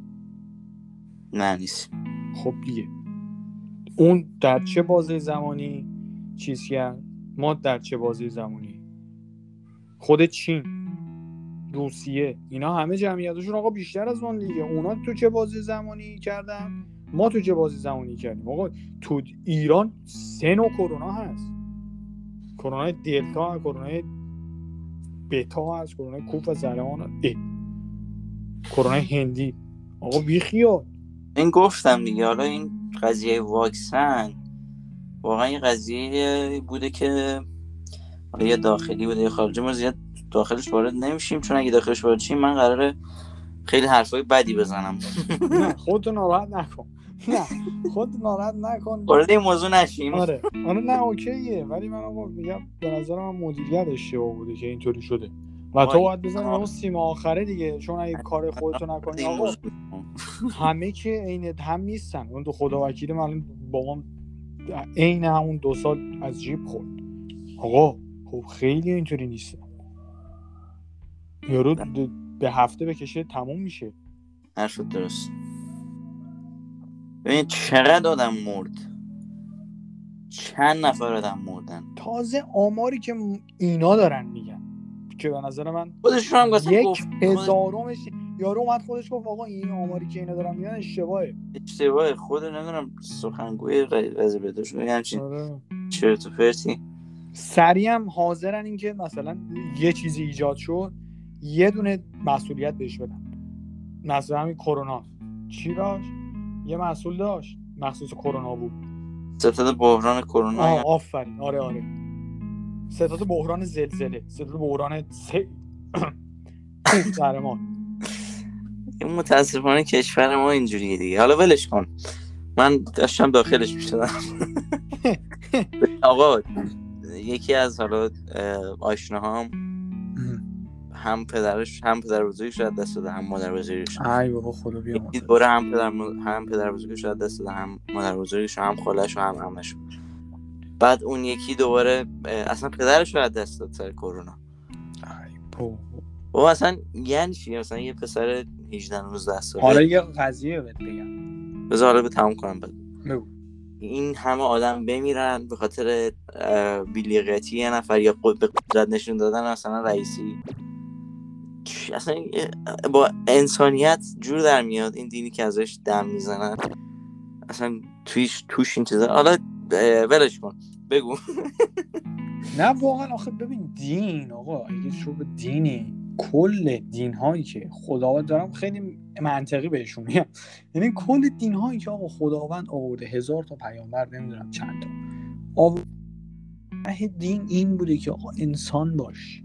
نه نیست. خب دیگه. اون در چه بازه زمانی؟ چیز کرد؟ ما در چه بازه زمانی؟ خود چین روسیه اینا همه جمعیتشون آقا بیشتر از اون دیگه. اونا تو چه بازی زمانی کردن؟ ما تو چه بازی زمانی کردیم؟ آقا تو ایران سه نوع کرونا هست. کرونا دلتا کرونا بتا هست کرونا کوف و زرمان کرونا هندی. آقا بیخیال این گفتم دیگه حالا این قضیه واکسن واقعا این قضیه بوده که حالا یه داخلی بوده یه خارجی ما زیاد داخلش وارد نمیشیم چون اگه داخلش وارد شیم من قراره خیلی حرفای بدی بزنم. خودتو ناراحت نکن. نه خود ناراحت نکن. وارد این موضوع نشیم. آره. آره نه اوکیه. ولی من آقا میگم به نظر من مدیریت اشتباه بوده که اینطوری شده. و تو باید بزنی اون سیم آخره دیگه. چون اگه کار خودتو نکنی آقا همه که عین هم نیستن. اون دو خدا وکیل من بابام عین همون دو سال از جیب خورد. آقا خب خیلی اینطوری نیست. یارو به هفته بکشه تموم میشه. حرف درست. ببین چقدر آدم مرد. چند نفر آدم مردن. تازه آماری که اینا دارن میگن. که به نظر من خودشون هم یک هزارمش یارو اومد خودش گفت آقا این آماری که اینا دارن میگن اشتباهه. اشتباهه. خود نمی‌دونم سخنگوی قضیه بده شده همچین چرت و پرتی. سریع هم حاضرن اینکه مثلا یه چیزی ایجاد شد یه دونه مسئولیت بهش بدن. مثلا همین کرونا. چی داشت یه مسئول داشت. مخصوص کرونا بود. ستاد بحران کرونا. آفرین. آره آره. ستاد بحران زلزله. ستاد بحران س... درمان. این متاسفانه کشور ما اینجوریه دیگه. حالا ولش کن. من داشتم داخلش می‌شدم. آقا یکی از حالا آشناهام هم پدرش هم پدر بزرگش از دست داده هم مادر بزرگش ای بابا خدا بیا دوره هم پدر هم پدر بزرگش از دست داده هم مادر بزرگش هم خالش و هم عمش بعد اون یکی دوباره اصلا پدرش رو از دست داد سر کرونا. ای بابا. اصلا یعنی چی؟ مثلا یه پسر 18 19 ساله. حالا یه قضیه بهت بگم. بذار حالا به تموم کنم. بعد بگو. این همه آدم بمیرن به خاطر بیلیقتی یه نفر یا به قدرت نشون دادن مثلا رئیسی. اصلا با انسانیت جور در میاد این دینی که ازش دم می‌زنن. اصلا تویش توش این چیزا حالا ولش کن. بگو. نه واقعا آخه ببین دین آقا اگه شو به دینی کل دین هایی که خداوند دارم خیلی منطقی بهشون میگم یعنی کل دین هایی که آقا خداوند آورده هزار تا پیامبر نمی‌دونم چند تا. آورده. دین این بوده که آقا انسان باش.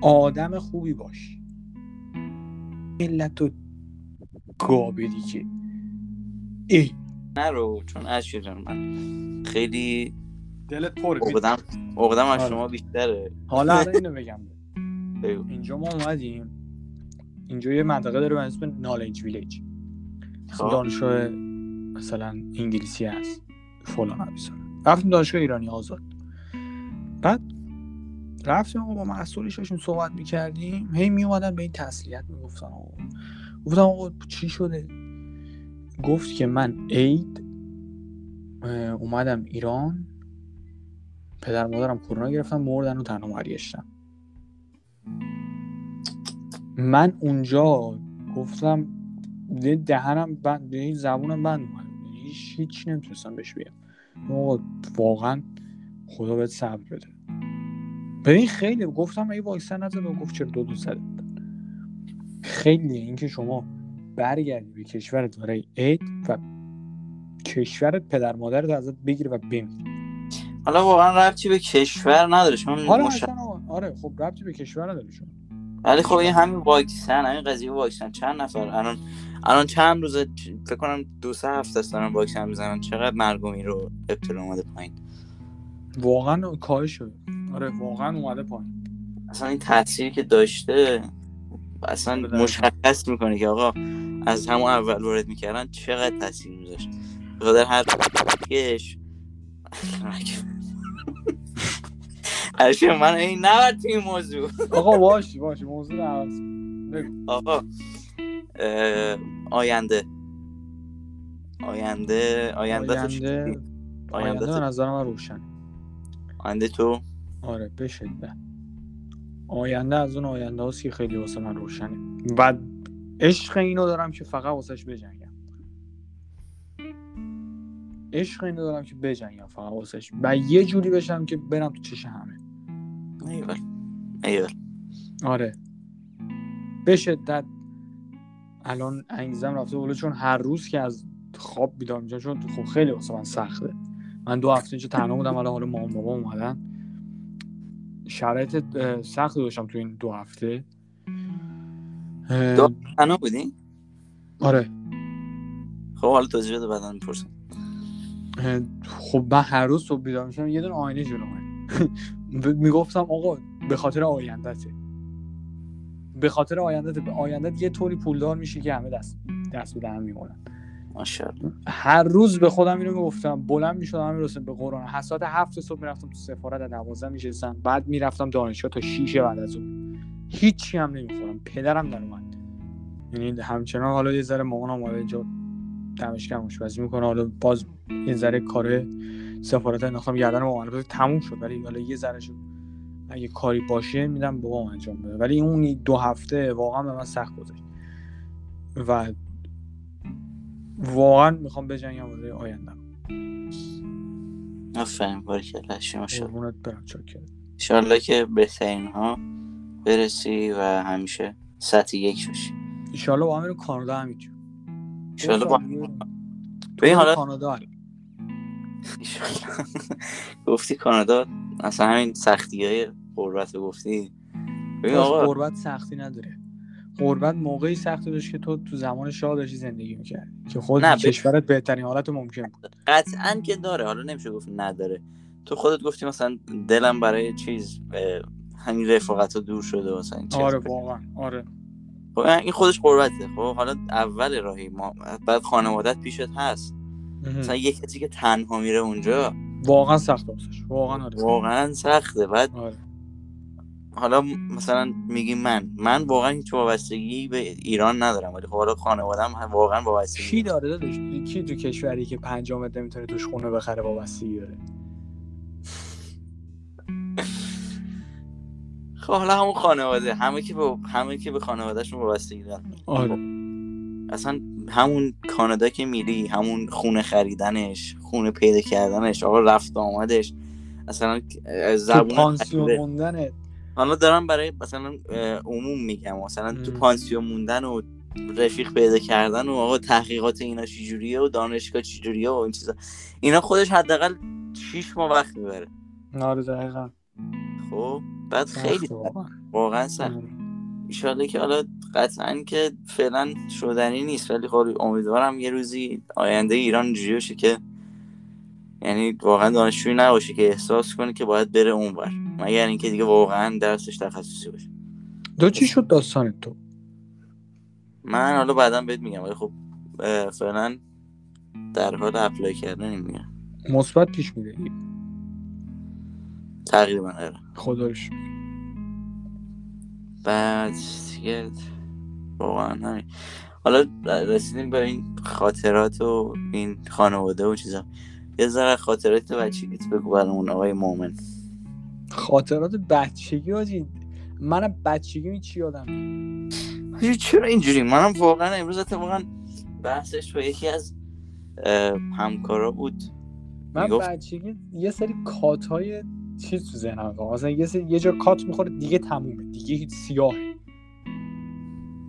آدم خوبی باش. ملت و گابری که. ای. نرو چون اشیر من. خیلی دلت پر اقدم اقدم از شما بیشتره. حالا اینو بگم. اینجا ما اومدیم. اینجا یه منطقه داره به اسم نالج ویلیج دانشگاه مثلا انگلیسی هست. فلان هم رفتیم دانشگاه ایرانی آزاد. رفتیم آقا با مسئولیششون صحبت می‌کردیم هی میومدن به این تسلیت می‌گفتن آقا. گفتم آقا چی شده؟ گفت که من عید اومدم ایران پدر مادرم کرونا گرفتم مردن و تنها برگشتم من اونجا گفتم دهنم بند زبونم بند هیچ هیچ نمی‌تونستم بهش بگم. واقعا خدا بهت صبر بده. ببین خیلی گفتم اگه واکسن و گفت چرا دو دو زده خیلی اینکه شما برگردی به کشورت برای عید و کشورت پدر مادرت ازت بگیره و بمیری. حالا واقعا ربطی به کشور نداره. چون حالا مش... آره خب ربطی به کشور نداره چون ولی خب این همین واکسن همین قضیه واکسن. چند نفر؟ الان الان چند روزه فکر کنم دو سه هفته است دارن واکسن می‌زنن. چقدر مرگومی رو ابتلا اومده پایین؟ واقعا کاهش شده. آره واقعا اومده پایین. اصلا این تاثیری که داشته اصلا مشخص می‌کنه که آقا از همون اول وارد می‌کردن چقدر تاثیر میذاشت؟ بخاطر هر کش هرشی من این نبرد توی این موضوع. آقا باش باش موضوع عوض آقا آینده. آینده آینده تو چی؟ آینده؟ آینده آینده به نظر من روشن آینده تو؟ آره به شدت. آینده از اون آینده هاست که خیلی واسه من روشنه. و عشق اینو دارم که فقط واسهش بجنگم. عشق اینو دارم که بجنگم فقط واسهش و یه جوری بشم که برم تو چش همه. ایول. ایول. آره. به شدت الان انگیزم رفته بالا چون هر روز که از خواب بیدار میشم چون خب خیلی واسه من سخته. من دو هفته اینجا تنها بودم حالا حالا مامان بابا اومدن. شرایط سختی داشتم تو این دو هفته؟ دو- تنها بودی آره. خب حالا توضیح بده بعدا می‌پرسم. خب من هر روز صبح بیدار میشم یه دونه آینه جلومه می‌گفتم آقا به خاطر آیندته به خاطر آیندت به آیندت یه طوری پولدار میشی که همه دست دست به دهن میمونن. ماشاءالله. هر روز به خودم اینو می‌گفتم بلند می‌شدم می‌رسیم به قرآن. حسات هفت صبح می‌رفتم تو سفارت از دوازده میشستم بعد می‌رفتم دانشگاه تا شیش بعد از اون هیچی هم نمی‌خورم. پدرم در اومد. یعنی همچنان حالا یه ذره مامانم اومده اینجا دمشکم آشپزی می‌کنه. حالا باز یه ذره کار سفارت انداختم گردن مامان بذار تموم شد. ولی حالا یه ذره شد اگه کاری باشه میدم بابام انجام بده. ولی اون دو هفته واقعا به من سخت گذشت. و واقعا می‌خوام بجنگم واسه آیندم آفرین قربونت برم چاکر انشالله که بهترین ها برسی و همیشه سطح یک باشی. ایشالله با هم کانادا همینجور انشالله با تو ببین حالا کانادا. گفتی کانادا اصلا همین سختی های قربت گفتی. ببین آقا غربت سختی نداره. غربت موقعی سختی داشت که تو تو زمان شاه داشتی زندگی می‌کردی که خود نه، کشورت بهترین حالت ممکن بود. قطعا که داره حالا نمیشه گفت نداره. تو خودت گفتی مثلا دلم برای چیز همین رفاقت ها دور شده مثلا این. آره واقعا آره. خب این خودش قربته. خب حالا اول راهی ما بعد خانوادت پیشت هست. مثلا یه کسی که تنها میره اونجا. واقعا سخت واقعا آره. واقعا سخته. بعد آره. حالا مثلا میگی من من واقعا هیچ وابستگی به ایران ندارم ولی خب حالا خانوادم واقعا کی وابستگی داره داداش؟ کی تو کشوری که پنجامت نمی‌تونه توش خونه بخره وابستگی داره؟ خب حالا همون خانواده همه که به همه که به خانوادهشون وابستگی دارن. آره. اصلا همون کانادا که میری همون خونه خریدنش خونه پیدا کردنش آقا رفت آمدش اصلا زبون پانسیون موندنت حالا دارم برای مثلا عموم میگم مثلا تو م. پانسیون موندن و رفیق پیدا کردن و آقا تحقیقات اینا چجوریه و دانشگاه چجوریه و این چیزا. اینا خودش حداقل 6 ماه وقت می‌بره. آره دقیقا. خب بعد خیلی واقعا. سخت. آره. ایشالله که حالا قطعا که فعلا شدنی نیست ولی خب امیدوارم یه روزی آینده ایران باشه که یعنی واقعا دانشجویی نباشه که احساس کنه که باید بره اونور مگر اینکه دیگه واقعا درسش تخصصی باشه. تو چی شد داستانت تو؟ من حالا بعدا بهت میگم ولی خب فعلا در حال اپلای کردن میگم. مثبت پیش میره تقریبا آره. خدا. بعد دیگه واقعا همین. حالا رسیدیم به این خاطرات و این خانواده و چیزا. یه ذره خاطرات بچگیت بگو برامون آقای مومن. خاطرات بچگی آجی منم بچگی می چی یادم؟ چرا اینجوری؟ منم واقعا امروز اتفاقا بحثش با یکی از همکارا بود. من میگفت- بچگی یه سری کات های چیز تو ذهنم واقعا. مثلا یه, سری یه جا کات می‌خوره دیگه تمومه دیگه هیچ سیاهه.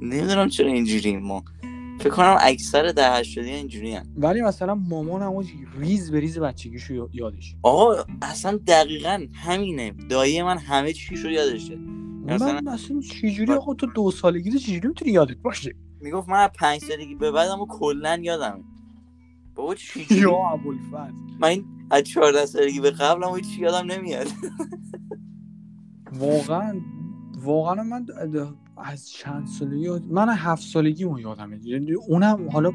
نمی‌دونم چرا اینجوری ما. فکر کنم اکثر ده هشتادی اینجوری هم. ولی مثلا مامانم آجی ریز به ریز بچگیشو یا- یادش. آقا اصلا دقیقا همینه. دایی من همه چیشو یادشه. مثلا- من مثلا چجوری آقا تو دو سالگی چجوری می‌تونی یادت باشه؟ می‌گفت من پنج سالگی به بعدم کلا یادم. بابا چی یا ابوالفضل. من از 14 سالگی به قبلم هیچ چی یادم نمیاد. واقعا واقعا من از چند سالگی من هفت سالگی اون یادمه. یعنی اونم حالا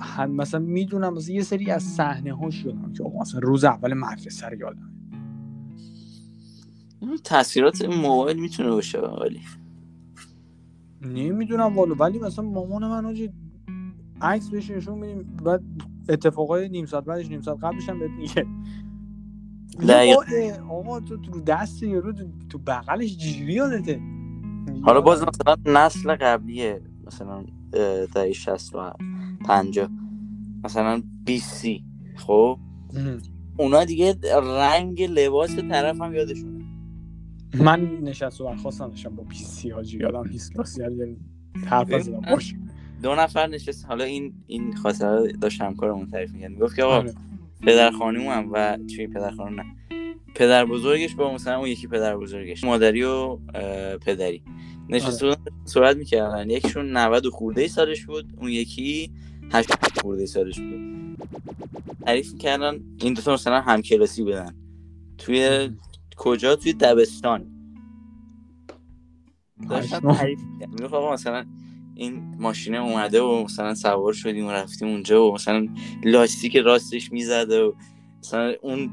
هم مثلا می‌دونم مثلا یه سری از صحنه هاش یادم. که آقا مثلا روز اول مدرسه رو یادم. این تاثیرات موبایل می‌تونه باشه ولی. نمی‌دونم والا. ولی مثلا مامان من آجی عکس بهش نشون میدیم. بعد اتفاقای نیم ساعت بعدش نیم ساعت قبلش هم بهت میگه. آقا تو رو دست یارو تو- بغلش چجوری یادته؟ حالا باز مثلا نسل قبلیه مثلا دهه 60 و 50 مثلا 20 سی خب. اونا دیگه رنگ لباس طرف هم یادشونه. من نشست و برخواست نداشتم با پی سی حاجی یادم نیست. راستی یعنی حرف زدم باش. دو نفر نشست حالا این این خاطره داشت همکارمون تعریف می‌کرد. می‌گفت که آقا آره. پدر خانومم و چی پدر خانوم نه. پدر بزرگش با مثلا اون یکی پدر بزرگش مادری و پدری. نشسته آره. بودن صحبت می‌کردن. یکیشون 90 و خورده سالش بود اون یکی 8 خورده سالش بود. تعریف می‌کردن این دوتا مثلا همکلاسی بودن. توی کجا؟ توی دبستان. داشتن پشمام. تعریف مثلا این ماشینه اومده و مثلا سوار شدیم و رفتیم اونجا و مثلا لاستیک راستش می‌زده و مثلا اون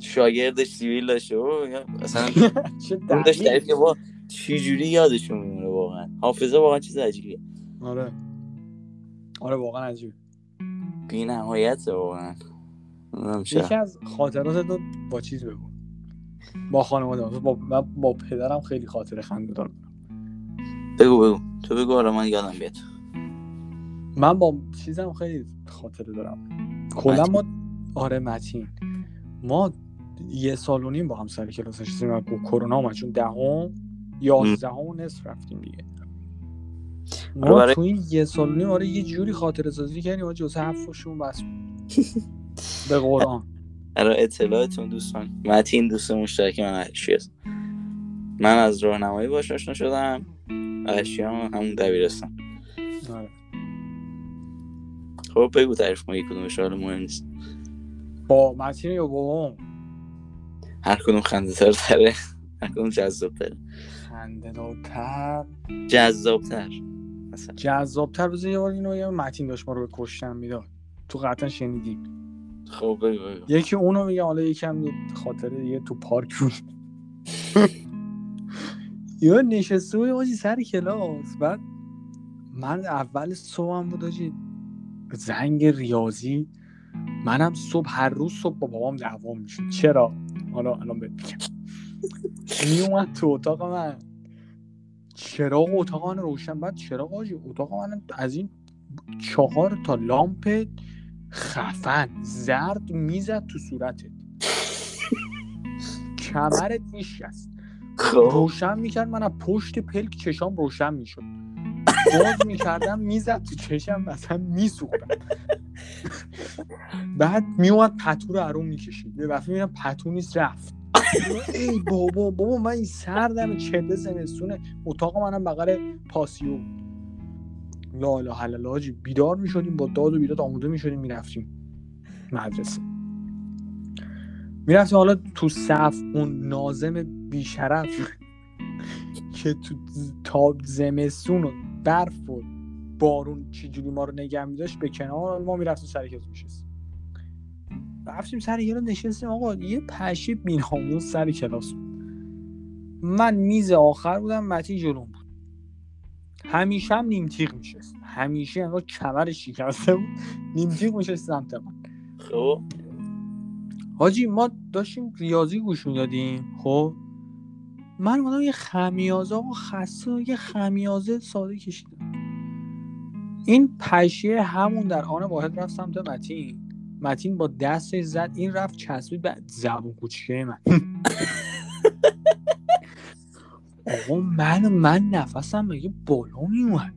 شاگردش سیویل داشته و چه اون داشت. تعریف که با چجوری یادشون میمونه واقعا؟ حافظه واقعا چیز عجیبیه. آره. آره واقعا عجیب بی نهایت واقعا. یکی از خاطرات تو با چیز بگو. با خانواده. با من با پدرم خیلی خاطره خنده دارم. بگو بگو. تو بگو حالا من یادم بیاد. من با چیزم خیلی خاطره دارم. کلا ما آره متین. ما یه سال و نیم با هم سر کلاس نشستیم و کرونا اومد. چون دهم یازدهم و نصف رفتیم دیگه. آره ما برای- تو این یه سال و نیم آره یه جوری خاطره سازی کردیم و جز حرفشون بس به قرآن. برای اطلاعتون دوستان. متین دوست مشترک من است من از راهنمایی باش آشنا شدم. عرشی هم همون دبیرستان آره. خب بگو تعریف کن یک کدومش حالا مهم نیست. با متین یا با اون هر کدوم خنده تره هر کدوم جذاب تره. خنده دارتر جذاب تر مثلا. جذابتر بذار یه بار اینو یه متین داشت ما رو به کشتن می‌داد. تو قطعا شنیدی. خب بگو یکی اونو میگه حالا یکم یه خاطره دیگه تو پارک بود. یا نشسته بود آجی سر کلاس. بعد من اول صبحم بود آجی. زنگ ریاضی. منم صبح هر روز صبح با بابام دعوام می‌شد. چرا؟ حالا الان بهت میگم میومد تو اتاق من چراغ اتاق من روشن بعد چراغ آجی اتاق من از این چهار تا لامپ خفن زرد می‌زد تو صورتت کمرت میشست روشن می‌کرد من از پشت پلک چشام روشن می‌شد باز می‌کردم می‌زد تو چشم مثلا میسوختم. بعد میومد پتو رو ارون می‌کشید. یه دفعه می‌بینم پتو نیست رفت. ای بابا بابا من این سردم چله زمستونه. اتاق منم بغل پاسیو بود. لا اله الا الله حاجی بیدار می‌شدیم با داد و بیداد آموده می‌شدیم می‌رفتیم مدرسه. می‌رفتیم حالا تو صف اون نازم بیشرف که تو تا زمستون و برف و بارون چجوری ما رو نگه میداشت به کنار ما می‌رفتیم سر کلاس میشستیم رفتیم سر کلاس نشستیم. آقا یه پشه بیناموس سر کلاس بود. من میز آخر بودم متی جلوم بود. همیشه هم نیم تیغ میشست همیشه انگار کمرش شکسته بود. نیم تیغ میشست سمت من. خب. حاجی ما داشتیم ریاضی گوش می‌دادیم خب؟ من اومدم یه خمیازه و خسته یه خمیازه ساده کشیدم. این پشیه همون در آن واحد رفت سمت متین. متین با دستش زد این رفت چسبید به زبون کوچیکه من. آقا من من نفسم مگه بالا میومد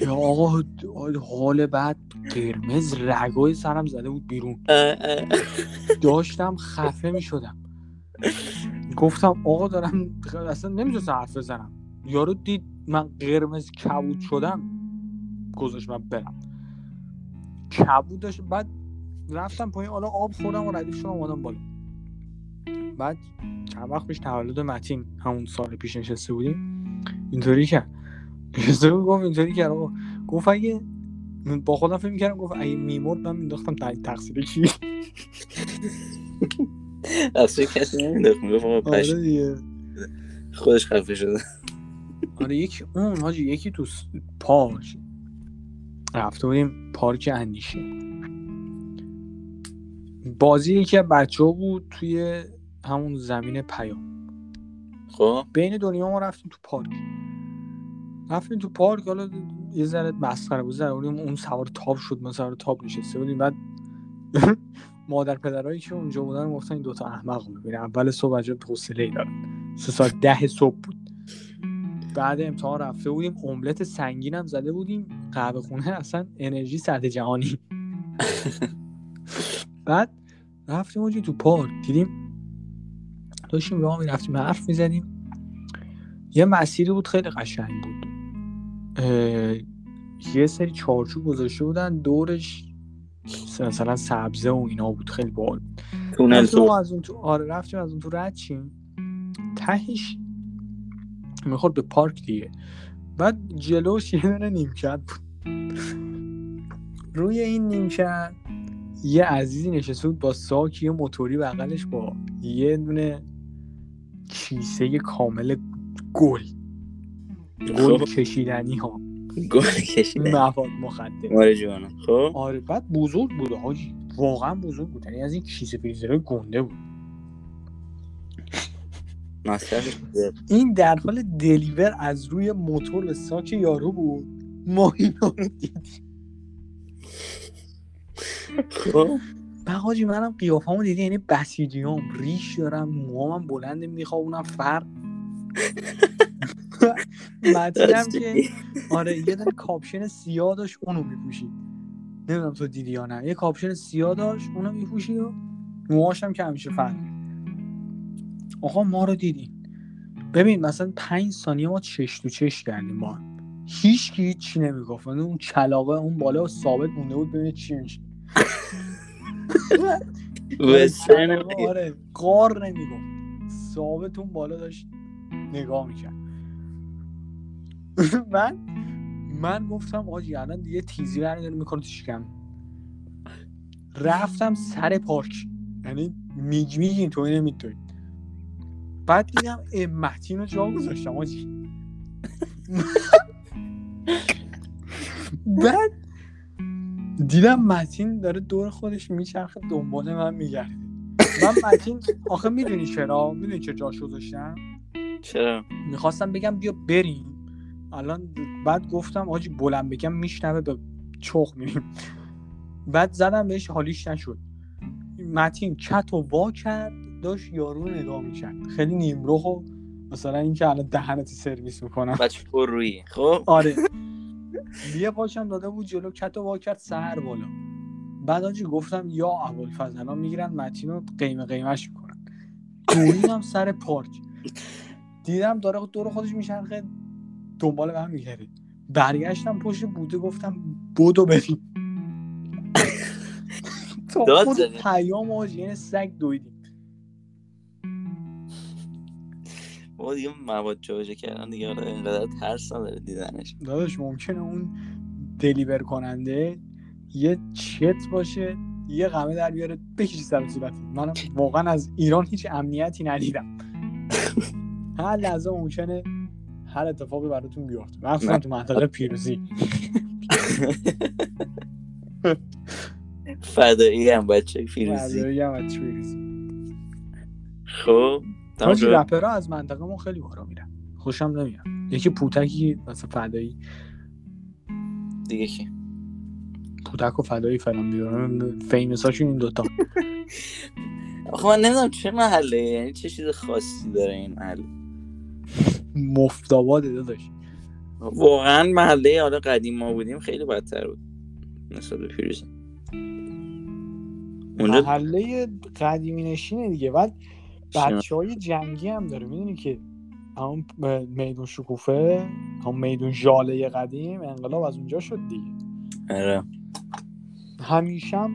یا آقا حال بعد قرمز رگای سرم زده بود بیرون. داشتم خفه می شدم. گفتم آقا دارم اصلا نمی‌تونستم حرف بزنم. یارو دید من قرمز کبود شدم. گذاشت من برم. کبود داشت بعد رفتم پایین حالا آب خوردم و ردیف شدم اومدم بالا. بعد چند وقت پیش تولد متین همون سال پیش نشسته بودیم. اینطوری کرد. نشسته بود گفت اینطوری کرد. گفت اگه با خودم فکر می‌کردم گفت اگه میمرد من مینداختم تقصیر کی اصلا کسی نمیدخت می‌گفت آقا آره دیگه. خودش خفه شده. آره یکی اون حاجی یکی تو پاش رفته بودیم پارک اندیشه. بازی یکی از بچه ها بود توی همون زمین پیام. خب؟ بین دنیا ما رفتیم تو پارک. رفتیم تو پارک حالا یه ذره مسخره بود اون سوار تاب شد ما سوار تاب نشسته بودیم بعد مادر پدرایی که اونجا بودن گفتن این دوتا احمق رو ببین اول صبح عجب حوصله ای دارن. سه ساعت ده صبح بود. بعد امتحان رفته بودیم املت هم زده بودیم. قهوه خونه اصلا انرژی سطح جهانی. بعد رفتیم اونجا تو پارک. دیدیم داشتیم راه می‌رفتیم حرف می‌زدیم. یه مسیری بود خیلی قشنگ بود. یه سری چارچوب گذاشته بودن دورش مثلا سبزه و اینا بود خیلی باحال. تونل رفتیم تو از اون تو آره رفتیم از اون تو رد شیم. تهش می‌خورد به پارک دیگه. بعد جلوش یه دونه نیمکت بود. روی این نیمکت یه عزیزی نشسته بود با ساک یه موتوری بغلش با یه دونه کیسه کامل گل. گل خب. کشیدنی ها گل کشیده. مواد مخدر. ماره جوانا. خب؟ آره بعد بزرگ بود. حاجی واقعا بزرگ بود. یعنی از این کیسه فریزرهای گنده بود. این در حال دلیور از روی موتور به ساک یارو بود. ما اینا رو دیدیم. خب؟ حاجی منم قیافمو دیدی یعنی بسیجیام. ریش دارم. موهامم بلند میخوابونم. فرق. متینم که آره یه دونه کاپشن سیاه داشت اونو میپوشید نمی‌دونم تو دیدی یا نه. یه کاپشن سیاه داشت اونو میپوشید و موهاش هم که همیشه فرق آقا ما رو دیدین ببین مثلا پنج ثانیه ما چش تو چش کردیم ما هیچ کی هیچی نمی‌گفت. یعنی اون کلاقه اون بالا ثابت مونده بود ببینه چی میشه وسترن آره قار نمی‌گفت. ثابت اون بالا داشت نگاه می‌کرد. من? من گفتم آجی الان دیگه تیزی برمیداره می‌کنه تو شکم. رفتم سر پارک. یعنی میگ میگ اینطوری نمی‌تونی بعد دیدم اه، متین رو جا گذاشتم آجی. بعد دیدم متین داره دور خودش میچرخه دنبال من میگرده. من متین آخه می‌دونی چرا؟ می‌دونی چه جاش گذاشتم؟ چرا؟ می‌خواستم بگم بیا بریم. الان بعد گفتم آجی بلند بگم میشنوه به چخ میریم. بعد زدم بهش حالیش نشد. متین چت و وا کرد داشت یارو رو نگاه می‌کرد. خیلی نیمرخ و مثلا اینکه الان دهنت سرویس می‌کنم. بچه پر روی خب؟ آره. یه پاشم داده بود جلو کت و وا کرد سر بالا. بعد آجی گفتم یا ابوالفضل الان می‌گیرن متین رو قیمه قیمش می‌کنن. دویدم سر پارک دیدم داره دور خودش میچرخه. دنبال من میگرده برگشتم پشت بوده گفتم بودو بریم. تا خود؟ پیام آجی یعنی سگ دویدیم. بابا دیگه مواد جوجه کردن دیگه حالا اینقدر ترس نداره دیدنش. داداش ممکنه اون دلیور کننده یه چت باشه یه قمه در بیاره بکشی سر صورت. من واقعا از ایران هیچ امنیتی ندیدم. هر لحظه ممکنه هر اتفاقی براتون بیفته. مخصوصا تو منطقه پیروزی. فدایی هم بچه فیروزی برداری هم از پیروزی. خب حاجی؟ رپرها از منطقه ما خیلی بارا میرن. خوشم نمیاد. یکی پوتکی مثلا فدایی. دیگه کی؟ پوتک و فدایی فلان بیارن. فیمس هاشون این دوتا. آخه من نمی‌دونم چه محله یعنی چه چیز خاصی داره این محله. مفتاباده داداش. واقعا محله حالا قدیم ما بودیم خیلی بدتر بود. نسبت به پیروزی اونجا محله قدیمی نشینه دیگه. بعد؟ بچه های جنگی هم داره. می‌دونی که همون میدون شکوفه همون میدون ژاله قدیم انقلاب از اونجا شد دیگه. آره. همیشه هم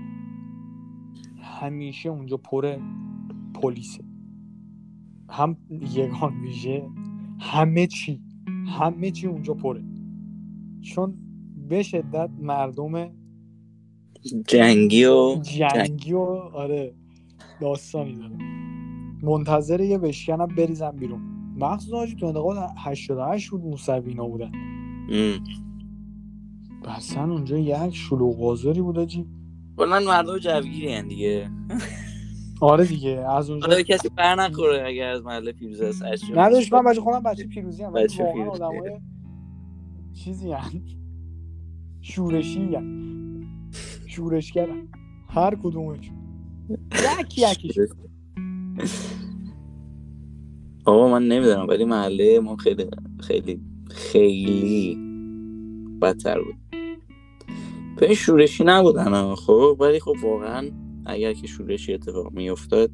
همیشه اونجا پر پلیسه. هم یگان ویژه همه چی همه چی اونجا پره. چون به شدت مردم جنگی و جنگی و آره داستانی داره منتظر یه بشکنم بریزم بیرون. مخصوصا حاجی تو انتقاد 88 بود موسوی اینا بودن. اصلا اونجا یک شلوغ بازاری بود آجی. کلا مردم جوگیری دیگه. آره دیگه از اونجا. به کسی بر نخوره اگر از محله پیروز است نداشت من بچه خودم بچه پیروزی هم بچه پیروزی. آدمای چیزی هم. شورشی هم. شورشگرم هر کدومش. یک یکیش. آقا من نمی‌دونم ولی محله ما خیلی خیلی خیلی بدتر بود. به شورشی نبودن خب؟ ولی خب واقعا اگر که شورشی اتفاق میافتاد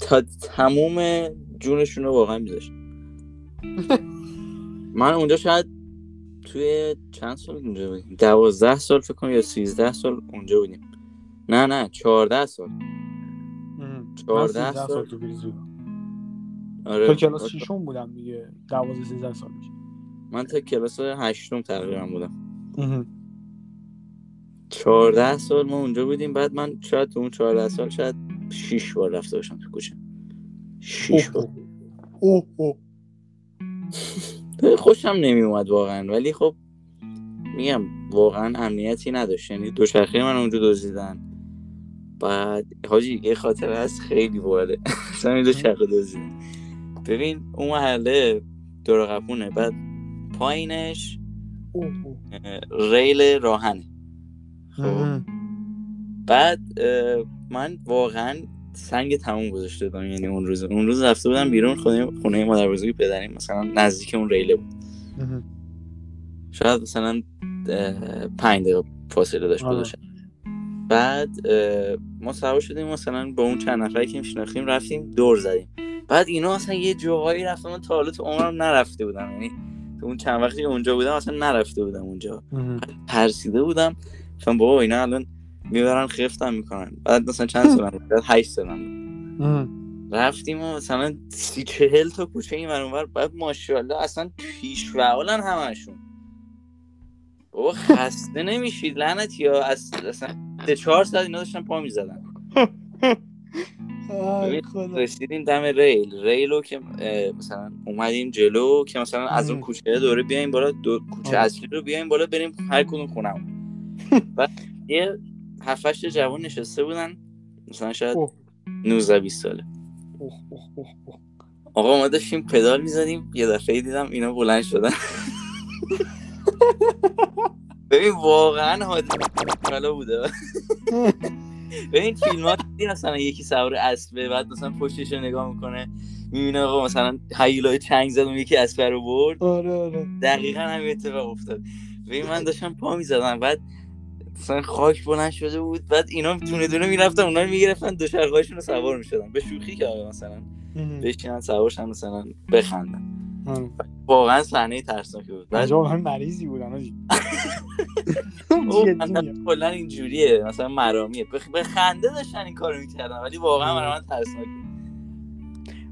تا تموم جونشون رو واقعا میذاشت. من اونجا شاید توی چند سال اونجا بودیم؟ دوازده سال فکر کنم یا سیزده سال اونجا بودیم. نه نه چهارده سال. من 14 13 سال. سال. تو آره. تا کلاس ششم بودم دیگه. 12 13 سال من تا کلاس هشتم تقریبا بودم. چهارده سال ما اونجا بودیم بعد من شاید تو اون چهارده سال شاید شیش بار رفته باشم تو کوچه. شیش بار. اوه اوه خوشم نمی اومد واقعا ولی خب میگم واقعا امنیتی نداشت یعنی دوچرخه من اونجا دزدیدن. بعد حاجی یه خاطر هست خیلی باله مثلا این دوچرخه دزدیدن. ببین اون محله دور قپونه بعد پایینش ریل راهنه. خب. بعد من واقعا سنگ تموم گذاشته بودم یعنی اون روز اون روز رفته بودم بیرون خونه خونه مادر بزرگی پدریم مثلا نزدیک اون ریله بود. شاید مثلا پنج دقیقه فاصله داشت آره. گذاشتن بعد ما سوار شدیم مثلا با اون چند نفری که میشناختیم رفتیم دور زدیم بعد اینا اصلا یه جاهایی رفتم من تا حالا تو عمرم نرفته بودم یعنی تو اون چند وقتی اونجا بودم اصلا نرفته بودم اونجا اه. ترسیده بودم گفتم بابا اینا الان می‌برن خفتم می‌کنن بعد مثلا چند سالم بود بعد هشت سالم بود اه. رفتیم و مثلا سی چهل تا کوچه این اونور بعد ماشاءالله اصلا پیش فعالن همشون بابا خسته نمیشید لعنت یا از اصلا سه چهار ساعت اینا داشتن پا می‌زدن. رسیدیم دم ریل ریلو که مثلا اومدیم جلو که مثلا از اون. کوچه دوره بیایم بالا دو کوچه. اصلی رو بیایم بالا بریم هر کدوم خونم بعد یه هفت هشت جوان نشسته بودن. مثلا شاید اوه. 19 20 ساله. آقا ما داشتیم پدال می‌زدیم یه دفعه دیدم اینا بلند شدن. ببین واقعا حالا بوده. ببین فیلم ها مثلا یکی سوار اسبه بعد مثلا پشتش رو نگاه می‌کنه می‌بینه آقا مثلا هیولای چنگ زد اون یکی اسبه رو برد. آره آره. دقیقا همین اتفاق افتاد. ببین من داشتم پا می‌زدم بعد مثلا خاک بلند شده بود. بعد اینا دونه دونه می‌رفتن اونا رو می‌گرفتن دو رو سوار می‌شدن. به شوخی که مثلا. بشینن سوارشن مثلا بخندن. آره. واقعا صحنه ترسناکی بود. بعد همه مریضی بودن. کلا اینجوریه. مثلا مرامیه. بخ... به خنده داشتن این کارو می‌کردن ولی واقعا برای من ترسناک بود.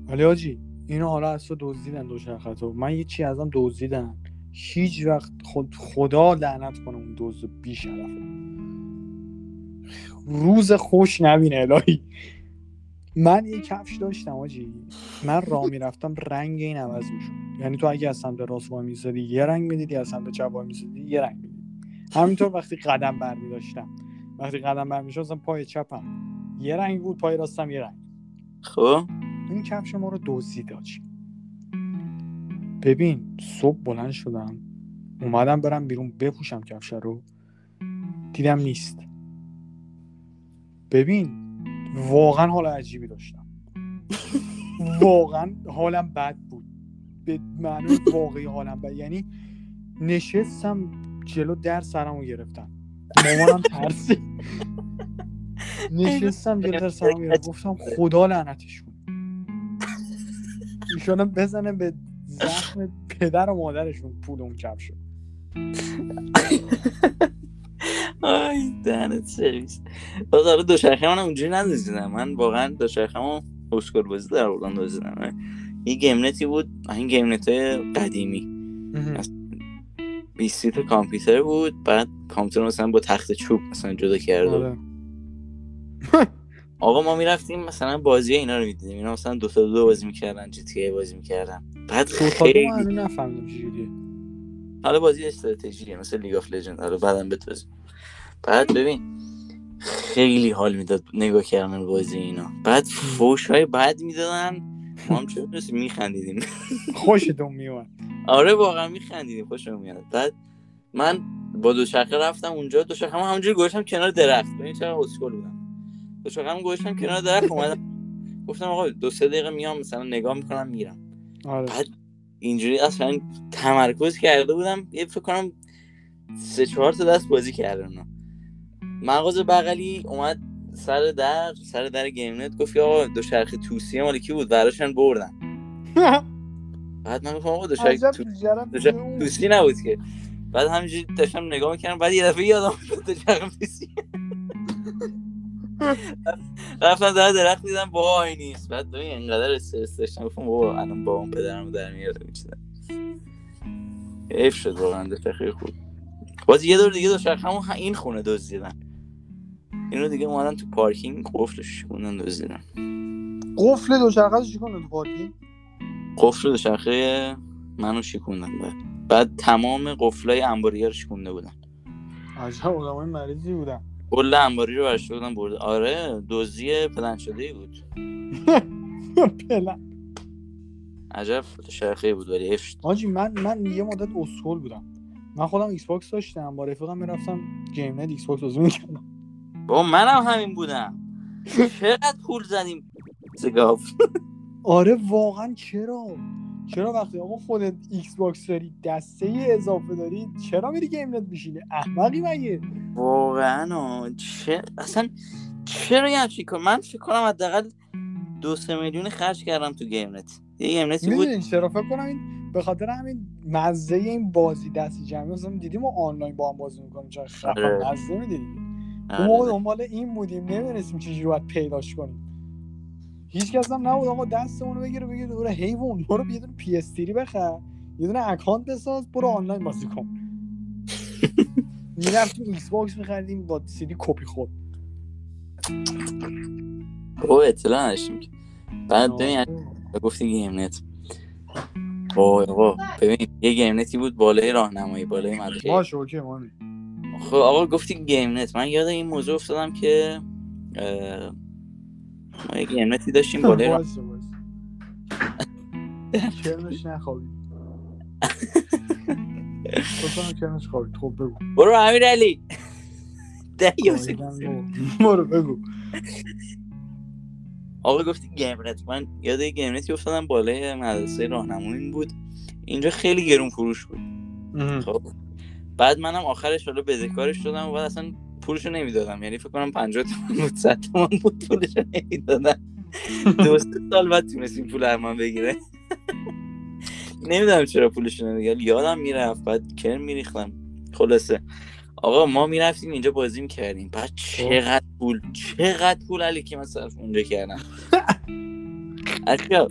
ولی آجی اینو حالا از تو دزدیدن دو تو من یه چی ازم دزدیدن هیچ وقت خود خدا لعنت کنه اون دزد بی روز خوش نبینه الهی. من یه کفش داشتم آجی. من راه می‌رفتم رنگ این عوض می‌شد. یعنی تو اگه از سمت راست وای می‌زدی یه رنگ می‌دیدی از سمت چپ وای می‌زدی یه رنگ می‌دیدی. همینطور وقتی قدم برمی داشتم وقتی قدم برمی داشتم پای چپم. یه رنگ بود پای راستم یه رنگ. خب؟ این کفش ما رو دزدید آجی. ببین صبح بلند شدم اومدم برم بیرون بپوشم کفش رو. دیدم نیست. ببین واقعا حال عجیبی داشتم. واقعا حالم بد بود. به معنای واقعی حالم بد. یعنی نشستم جلو در سرمو گرفتم. مامانم ترسید نشستم جلو در سرمو گرفتم. گفتم خدا لعنتش کن. ایشالا بزنه به زخم پدر و مادرشون پول اون کفش شد. آی دهنت سرویس باز آره دوچرخه من اونجوری ندوزیدم من واقعا دوچرخه ما اسکار بازی در آوردن دوزیدم یه گیمنتی بود این گیمنت های قدیمی بیسیت کامپیوتر بود بعد کامپیوتر مثلا با تخت چوب مثلا جدا کرده. آره. آقا ما می‌رفتیم مثلا بازی اینا رو می‌دیدیم. اینا مثلا دو تا دو بازی می‌کردن جی تی ای بازی می‌کردن. بعد دو دو خیلی هنوز نفهمیدم چجوریه. حالا بازی استراتژیه مثل لیگ آف لجند حالا بعدم بتوزیم بعد ببین خیلی حال می‌داد نگاه کردن بازی اینا. بعد فوش های بد می‌دادن. ما هم چه میخندیدیم. خوشتون میومد آره واقعا میخندیدیم. خوشم میاد بعد من با دوچرخه رفتم اونجا. دوچرخه هم همونجوری گوشتم کنار درخت. ببین چقدر اسکل بودم. دوچرخه هم گوشتم کنار درخت اومدم. گفتم آقا دو سه دقیقه میام مثلا نگاه می‌کنم میرم. آره. بعد اینجوری اصلا تمرکز کرده بودم. یه فکر کنم سه چهار تا دست بازی کرده اونا. مغازه بغلی اومد سر در سر در گیم نت گفت آقا دوچرخه توسیه مال کی بود؟ براشن بردن. بعد من گفتم آقا دوچرخه عجب تو... توسی نبود که. بعد همینجوری داشتم نگاه می‌کردم بعد یه دفعه یادم افتاد دوچرخه توسی. رفتم در درخت دیدم وای نیست. بعد ببین انقدر استرس داشتم. گفتم بابا الان بابام پدرمو در میچیدم حیف شد واقعا دوچرخه خوب. باز یه دور دیگه دوچرخه همون این خونه دزدیدن اینو دیگه اومدن تو پارکینگ قفلش شکوندن دزدیدن قفل دوچرخه رو چیکار تو پارکینگ؟ قفل دوچرخه منو شکوندن بعد. بعد تمام قفلای انباری رو شکونده بودن. عجب آدمای مریضی بودن. کل انباری رو برشته بودن برده. آره دزدی پلن شده ای بود. پلن. عجب دوچرخه بود ولی شد حاجی من من یه مدت اسکول بودم. من خودم ایکس باکس داشتم با رفیقم می‌رفتم گیم نت ایکس باکس بازی می‌کردم. با منم همین بودم. چقدر پول زدیم؟ آره واقعا چرا؟ چرا وقتی آقا خودت ایکس باکس داری دسته اضافه داری چرا میری گیم نت میشینی؟ احمقی مگه؟ واقعا. چه اصلا چرا یه همچین کار من فکر کنم حداقل دو سه میلیون خرج کردم تو گیم نت. یه گیم نتی بود. چرا؟ فکر کنم این به خاطر همین مزه این بازی دستی جمعی مثلا دیدیم ما آنلاین با هم بازی می‌کنیم چرا خفن آره. مزه می‌دیدی آره. ما دنبال این بودیم نمی‌دونستیم چجوری باید پیداش کنیم. هیچ کس هم نبود آقا دستمون رو بگیره بگه. دوره حیوان برو یه دونه PS بخر. یه دونه اکانت بساز برو آنلاین بازی کن. می‌رفتیم ایکس باکس میخریدیم با سیدی کپی خود او اطلاع نداشتیم بعد ببین گفتی گیم نت. وای آقا ببین یه گیم نتی بود بالای راهنمایی بالای مدرسه. باشه okay mommy خب آقا گفتی گیم نت. من یاد این موضوع افتادم که ما یه گیم نتی داشتیم وایسا وایسا کرمش نخوابید. کرمش خوابید. خب بگو. برو امیر علی. برو. بگو. آقا گفتی گیم نت من یاد یه گیم نتی افتادم بالای مدرسه راهنمایی بود. اینجا خیلی گرون فروش بود خب بعد منم آخرش حالا بدهکارش شدم و بعد اصلا پولشو نمی‌دادم. یعنی فکر کنم 50 تومن بود 100 تومن بود پولشو نمی‌دادم. دو سه سال بعد تونستیم پول من بگیره نمی‌دونم چرا پولشو نمی‌داد یادم می‌رفت بعد کرم میریختم. خلاصه. آقا ما می‌رفتیم اینجا بازی می‌کردیم بعد چقدر پول چقدر پول علی که من صرف اونجا کردم. اشیا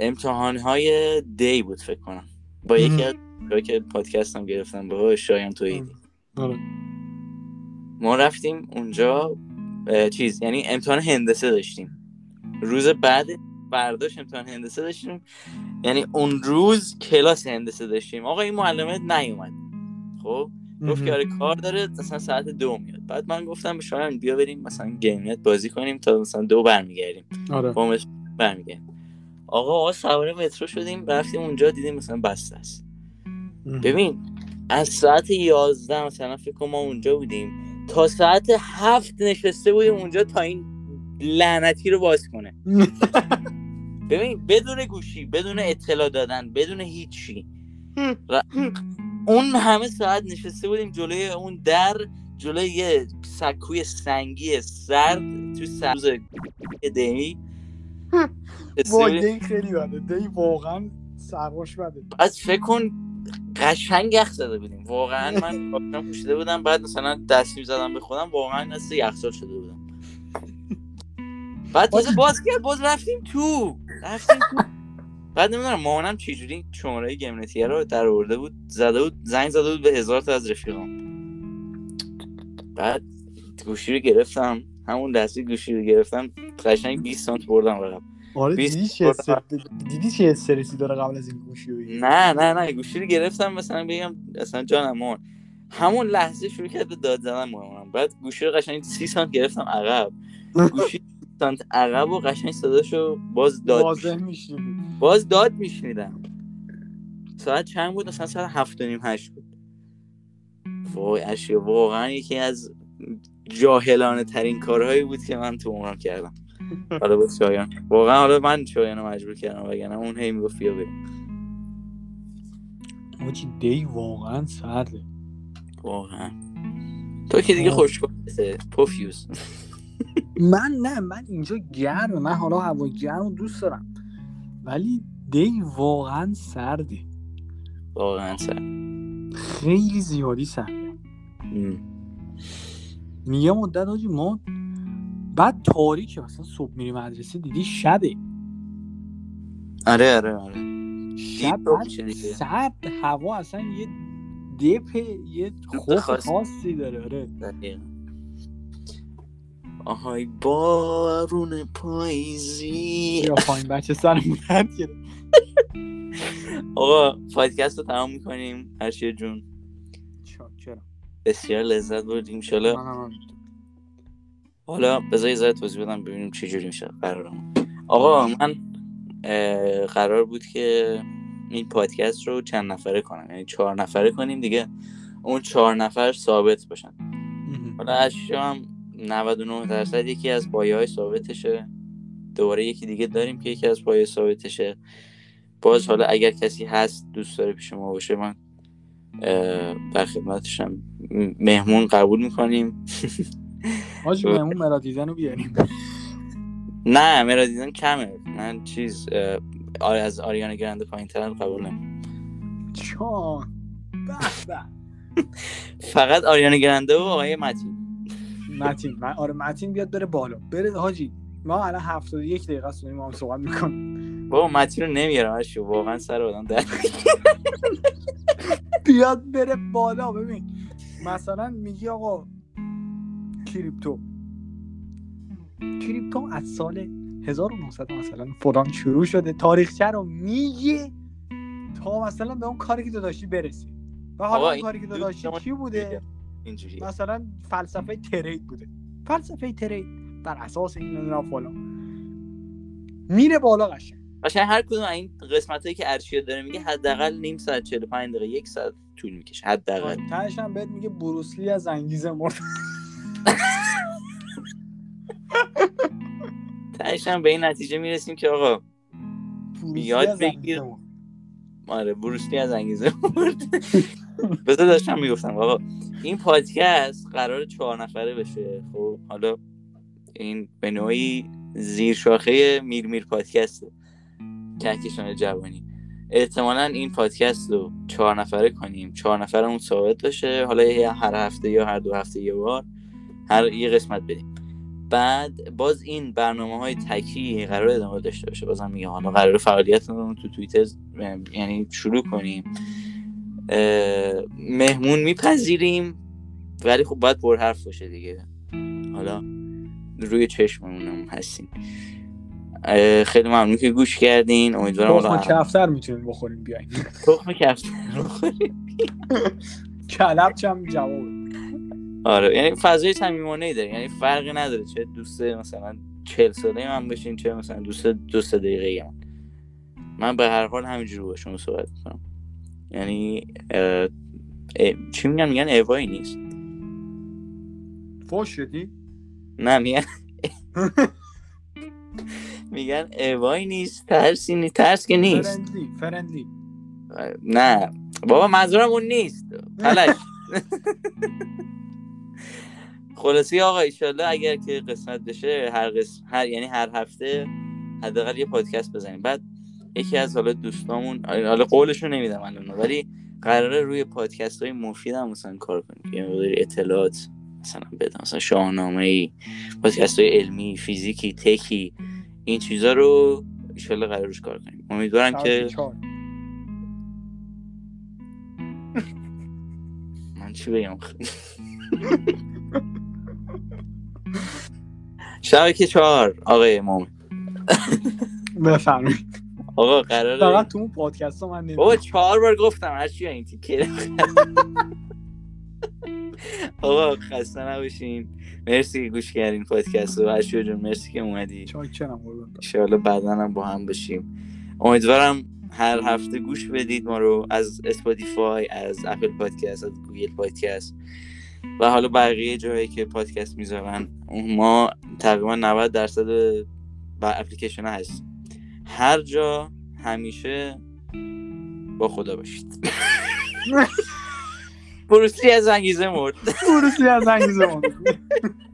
امتحان های دی بود فکر کنم. با یکی از که پادکست هم گرفتم با شایان توییدی آره. ما رفتیم اونجا چیز یعنی امتحان هندسه داشتیم. روز بعد برداشت امتحان هندسه داشتیم. یعنی اون روز کلاس هندسه داشتیم. آقا این معلمه نیومد. خب؟ گفت که آره کار داره مثلا ساعت دو میاد. بعد من گفتم به شایان بیا بریم مثلا گیمنت بازی کنیم تا مثلا دو برمیگردیم. آره. برمیگردیم. آقا آقا سوار مترو شدیم رفتیم اونجا دیدیم مثلا بسته است. ببین از ساعت 11 مثلا فکر ما اونجا بودیم. تا ساعت هفت نشسته بودیم اونجا تا این لعنتی رو باز کنه. ببین بدون گوشی بدون اطلاع دادن بدون هیچی. ر- اون همه ساعت نشسته بودیم جلوی اون در جلوی یه سکوی سنگی سرد تو سرز دی وای دی خیلی بده. دی واقعا سرماش بده. بعد فکر کن قشنگ یخ زده بودیم. واقعا من کاپشن پوشیده بودم بعد مثلا دست زدم به خودم واقعا مثل یخچال شده بودم. بعد تازه باز کرد باز رفتیم تو. رفتیم تو. بعد نمی‌دونم مامانم چجوری شماره گمنتیه رو در آورده بود زده بود زنگ زده بود به هزار تا از رفیقام. بعد گوشی رو گرفتم همون دستی گوشی رو گرفتم قشنگ 20 سانت بردم عقب آره دیدی چه. استر- دیدی چه استرسی داره قبل از این گوشی بگیری؟ نه نه نه گوشی رو گرفتم مثلا بگم اصلا جانم مون همون لحظه شروع کرد به داد زدن مامانم بعد گوشی رو قشنگ سی سانت گرفتم عقب. گوشی 30 سانت عقب و قشنگ صداشو باز داد می‌شنیدم. باز داد میشنیدم. ساعت چند بود؟ مثلا ساعت هفت و نیم هشت بود. وای اشیا واقعا یکی از جاهلانه ترین کارهایی بود که من تو عمرم کردم. حالا با شایان. واقعا حالا من شایان رو مجبور کردم وگرنه اون هی می‌گفت بیا بریم. آجی دی واقعا سرده. واقعا. تو که دیگه. خوشگله پوفیوز. من نه من اینجا گرمه. من حالا هوا گرم رو دوست دارم. ولی دی واقعا سرده. واقعا سر. خیلی زیادی سرده. یه مدت آجی ما بعد تاریکه مثلا صبح میری مدرسه دیدی شبه آره آره آره. شب. سرد هوا اصلا یه دپ یه خوف خاصی. داره آره. آهای بارون پاییزی. یا پایین بچه سرمون درد آقا پادکست رو تمام می‌کنیم. هرشی جون. بسیار لذت بردیم هم. حالا بذار یه توضیح بدم ببینیم چه جوری میشه قرارمون. آقا من قرار بود که این پادکست رو چند نفره کنم. یعنی چهار نفره کنیم دیگه. اون چهار نفر ثابت باشن. حالا اشیا هم 99 درصد یکی از پایه های ثابتشه. دوباره یکی دیگه داریم که یکی از پایه ثابتشه. باز حالا اگر کسی هست دوست داره پیش ما باشه من در خدمتشم مهمون قبول می‌کنیم. حاجی مهمون مرا دیدن رو بیاریم. نه مرا دیدن کمه. من چیز آره از آریانا گرنده پایین تر قبول نمی چان فقط آریانا گرنده و آقای متین. متین. من آره متین بیاد بره بالا. بره حاجی. ما الان 71 دقیقه است ما هم صحبت می‌کنیم. بابا متین رو نمیارم اشو واقعا سر آدم در بیاد بره بالا ببین. مثلا میگی آقا کریپتو. کریپتو از سال 1900 مثلا فلان شروع شده. تاریخچه رو میگه تا مثلا به اون کاری که تو داشتی برسی. و حالا اون کاری که تو داشتی چی بوده؟ اینجوری مثلا فلسفه ترید بوده. فلسفه ترید بر اساس این نمی‌دونم فلان. میره بالا قشنگ. قشنگ هر کدوم این قسمت هایی که ارشیا داره میگه حداقل نیم ساعت 45 دقیقه یک ساعت طول می‌کشه. حداقل. تهش هم بهت میگه بروسلی از انگیزه مرد. تهش هم به این نتیجه می‌رسیم که آقا بروسلی یاد از انگیزه بگیر. آره بروسلی از انگیزه مرد بذار داشتم می‌گفتم آقا این پادکست قرار چهار نفره بشه. خب حالا این به نوعی زیر شاخه میر میر پادکسته کهکشان جوانی. احتمالا این پادکست رو چهار نفره کنیم. چهار نفرمون ثابت باشه حالا یه هر هفته یا هر دو هفته یه بار. هر یه قسمت بدیم. بعد باز این برنامه های تکی قرار ادامه داشته باشه. بازم میگم حالا قرار فعالیت رو تو توییتر یعنی شروع کنیم. مهمون میپذیریم ولی خب باید پر حرف باشه دیگه. حالا روی چشممون هستیم. خیلی ممنون که گوش کردین. امیدوارم تخم کفتر می‌تونیم بخوریم بیاین. تخم کفتر بخوریم. کلب هم جواب آره یعنی فضای صمیمانه ای داره یعنی فرقی نداره چه دوست مثلا 40 ساله من بشین چه مثلا دوست دو سه دقیقه من. من به هر حال همینجوری با شما صحبت می‌کنم. یعنی اه، اه، چی میگن؟ میگن اوایی نیست. فوش شدی؟ نه میگن میگن اوایی نیست ترسی نیست ترس که نیست. فرندلی فرندلی. نه بابا منظورم اون نیست. پلش. خلاصی آقا ایشالله اگر که قسمت بشه هر قسم هر یعنی هر هفته حداقل یه پادکست بزنیم. بعد یکی از حالا دوستامون حالا قولشو نمیدم الان ولی قراره روی پادکست های مفید هم مثلا کار کنیم. که مقداری اطلاعات مثلا بدم مثلا شاهنامه ای پادکست های علمی فیزیکی تکی این چیزا رو ایشالله قرار روش کار کنیم. امیدوارم که. من چی بگم؟ شبکه چهار آقای مومن بفرمایید. آقا قراره فقط تو اون پادکست من بابا نمی‌دونم چهار بار گفتم هر چی این تیکه. آقا خسته نباشین. مرسی که گوش کردین پادکست رو. اشیا جون مرسی که اومدی. چاکرم. انشاءالله بعدا هم با هم باشیم امیدوارم هر هفته گوش بدید ما رو از اسپاتیفای از اپل پادکست از گوگل پادکست و حالا بقیه جایی که پادکست می‌ذارن ما تقریبا 90 درصد با اپلیکیشن هست. هر جا همیشه با خدا باشید. بروسی از انگیزه مرد. بروسی از انگیزه ما